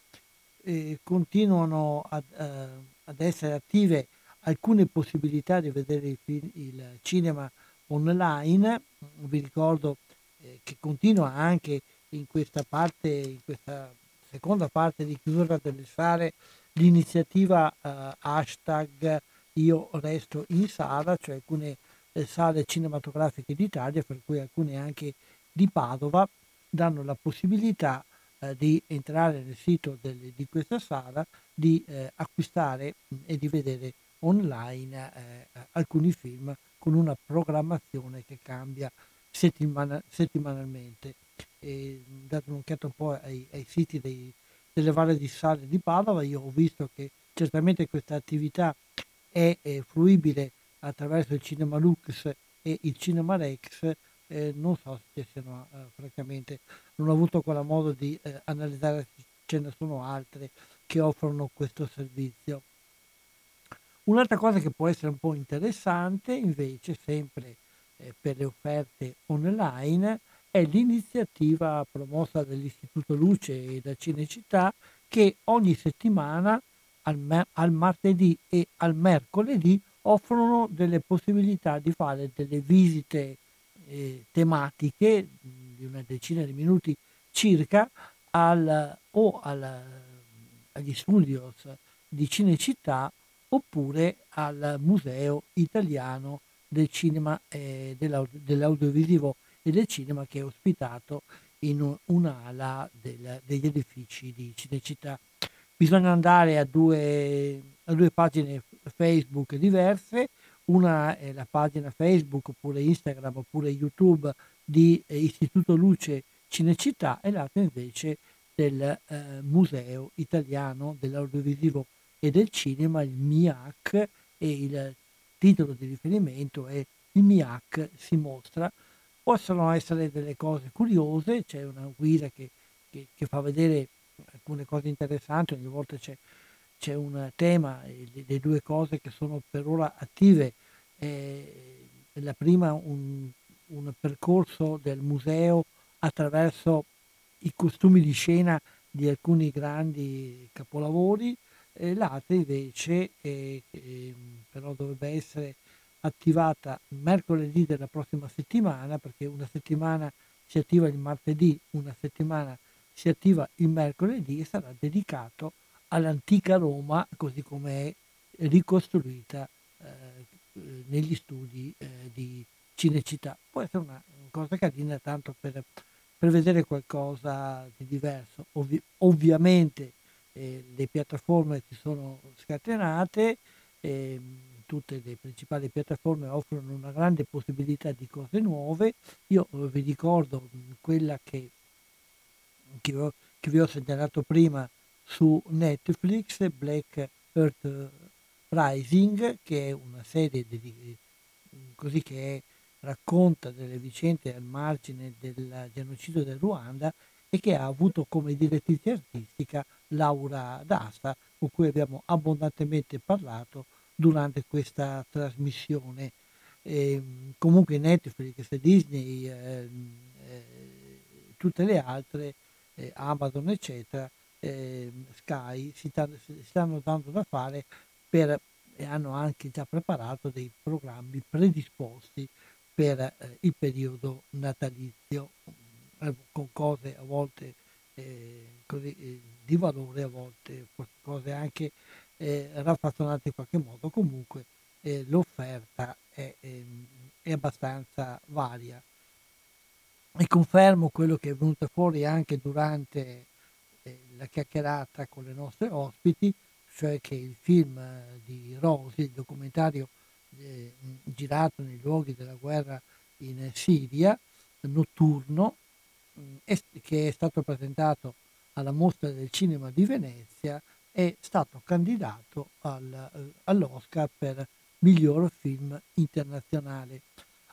Eh, continuano ad, eh, ad, essere attive alcune possibilità di vedere il, il cinema online. Vi ricordo eh, che continua anche in questa parte, in questa seconda parte di chiusura delle sale l'iniziativa eh, hashtag io resto in sala, cioè alcune eh, sale cinematografiche d'Italia, per cui alcune anche di Padova, danno la possibilità eh, di entrare nel sito del, di questa sala, di eh, acquistare mh, e di vedere online eh, alcuni film con una programmazione che cambia settimana, settimanalmente. E, date un'occhiata un po' ai, ai siti dei, delle varie di sale di Padova, io ho visto che certamente questa attività è, è fruibile attraverso il Cinema Lux e il Cinema Rex, eh, non so se siano, eh, francamente, non ho avuto ancora modo di eh, analizzare se ce ne sono altre che offrono questo servizio. Un'altra cosa che può essere un po' interessante, invece, sempre eh, per le offerte online, è l'iniziativa promossa dall'Istituto Luce e da Cinecittà che ogni settimana al, me- al martedì e al mercoledì offrono delle possibilità di fare delle visite eh, tematiche di una decina di minuti circa al, o al, agli studios di Cinecittà oppure al Museo Italiano del Cinema e dell'Audiovisivo e del Cinema che è ospitato in un'ala del, degli edifici di Cinecittà. Bisogna andare a due, a due pagine Facebook diverse, una è la pagina Facebook oppure Instagram oppure YouTube di eh, Istituto Luce Cinecittà e l'altra invece del eh, Museo Italiano dell'Audiovisivo e del Cinema, il MIAC, e il titolo di riferimento è Il MIAC si mostra. Possono essere delle cose curiose, c'è una guida che, che, che fa vedere alcune cose interessanti, ogni volta c'è, c'è un tema, le due cose che sono per ora attive. Eh, la prima un, un percorso del museo attraverso i costumi di scena di alcuni grandi capolavori, e l'altra invece, eh, eh, però dovrebbe essere attivata mercoledì della prossima settimana, perché una settimana si attiva il martedì, una settimana si attiva il mercoledì e sarà dedicato all'antica Roma così come è ricostruita eh, negli studi eh, di Cinecittà. Può essere una, cosa carina tanto per, per, vedere qualcosa di diverso. Ovvi- ovviamente eh, le piattaforme si sono scatenate, eh, tutte le principali piattaforme offrono una grande possibilità di cose nuove. Io vi ricordo quella che, che, ho, che vi ho segnalato prima su Netflix, Black Earth Rising, che è una serie di, così che racconta delle vicende al margine del genocidio del Ruanda e che ha avuto come direttrice artistica Laura D'Asta, con cui abbiamo abbondantemente parlato durante questa trasmissione. E, comunque Netflix, Disney, eh, eh, tutte le altre, eh, Amazon eccetera, ehm, Sky si, t- si, stanno dando da fare per, e hanno anche già preparato dei programmi predisposti per eh, il periodo natalizio eh, con cose a volte eh, così, eh, di valore, a volte cose anche eh, raffazzonate in qualche modo. Comunque eh, l'offerta è, ehm, è, abbastanza varia. E confermo quello che è venuto fuori anche durante eh, la chiacchierata con le nostre ospiti, cioè che il film di Rosi, il documentario girato nei luoghi della guerra in Siria, notturno, che è stato presentato alla mostra del cinema di Venezia, è stato candidato al, eh, all'Oscar per miglior film internazionale.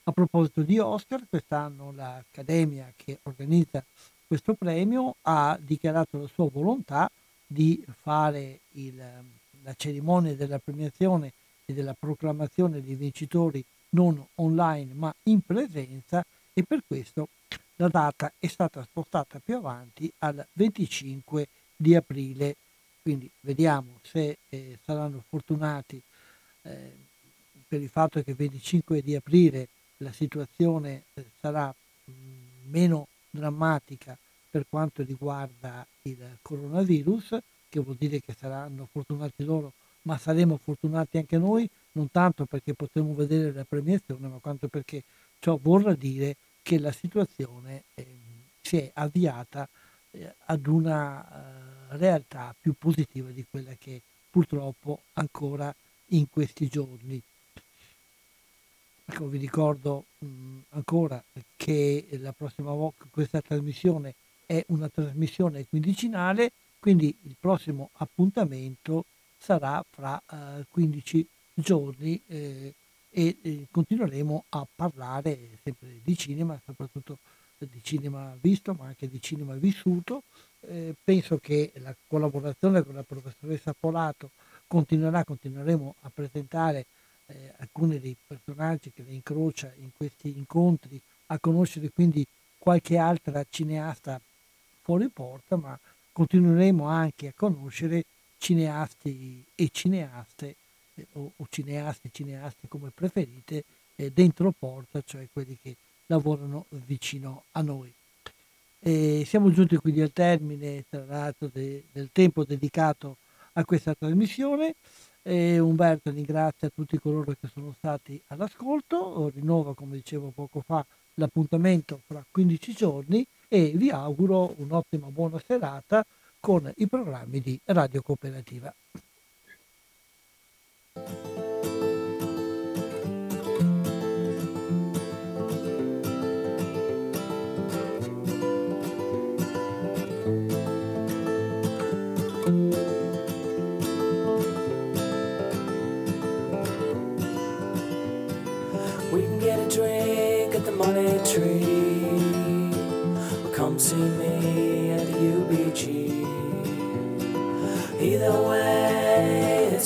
A proposito di Oscar, quest'anno l'Accademia che organizza questo premio ha dichiarato la sua volontà di fare il, la cerimonia della premiazione e della proclamazione dei vincitori non online ma in presenza e per questo la data è stata spostata più avanti al 25 di aprile, quindi vediamo se eh, saranno fortunati eh, per il fatto che il 25 di aprile la situazione eh, sarà meno drammatica per quanto riguarda il coronavirus, che vuol dire che saranno fortunati loro, ma saremo fortunati anche noi, non tanto perché potremo vedere la premiazione, ma quanto perché ciò vorrà dire che la situazione eh, si è avviata eh, ad una eh, realtà più positiva di quella che purtroppo ancora in questi giorni. Ecco, vi ricordo mh, ancora che la prossima volta questa trasmissione è una trasmissione quindicinale, quindi il prossimo appuntamento sarà fra eh, 15 giorni eh, e eh, continueremo a parlare sempre di cinema, soprattutto di cinema visto, ma anche di cinema vissuto. Eh, penso che la collaborazione con la professoressa Polato continuerà, continueremo a presentare eh, alcuni dei personaggi che le incrocia in questi incontri, a conoscere quindi qualche altra cineasta fuori porta, ma continueremo anche a conoscere cineasti e cineaste eh, o, o, cineasti e cineaste come preferite eh, dentro porta, cioè quelli che lavorano vicino a noi. E siamo giunti quindi al termine tra l'altro de, del tempo dedicato a questa trasmissione. E Umberto ringrazia tutti coloro che sono stati all'ascolto, rinnova come dicevo poco fa l'appuntamento fra 15 giorni e vi auguro un'ottima buona serata con i programmi di Radio Cooperativa.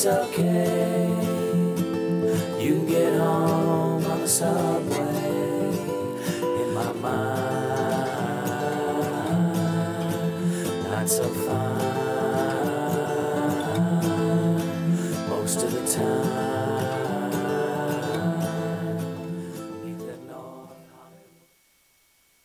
It's okay. You can get home on the subway.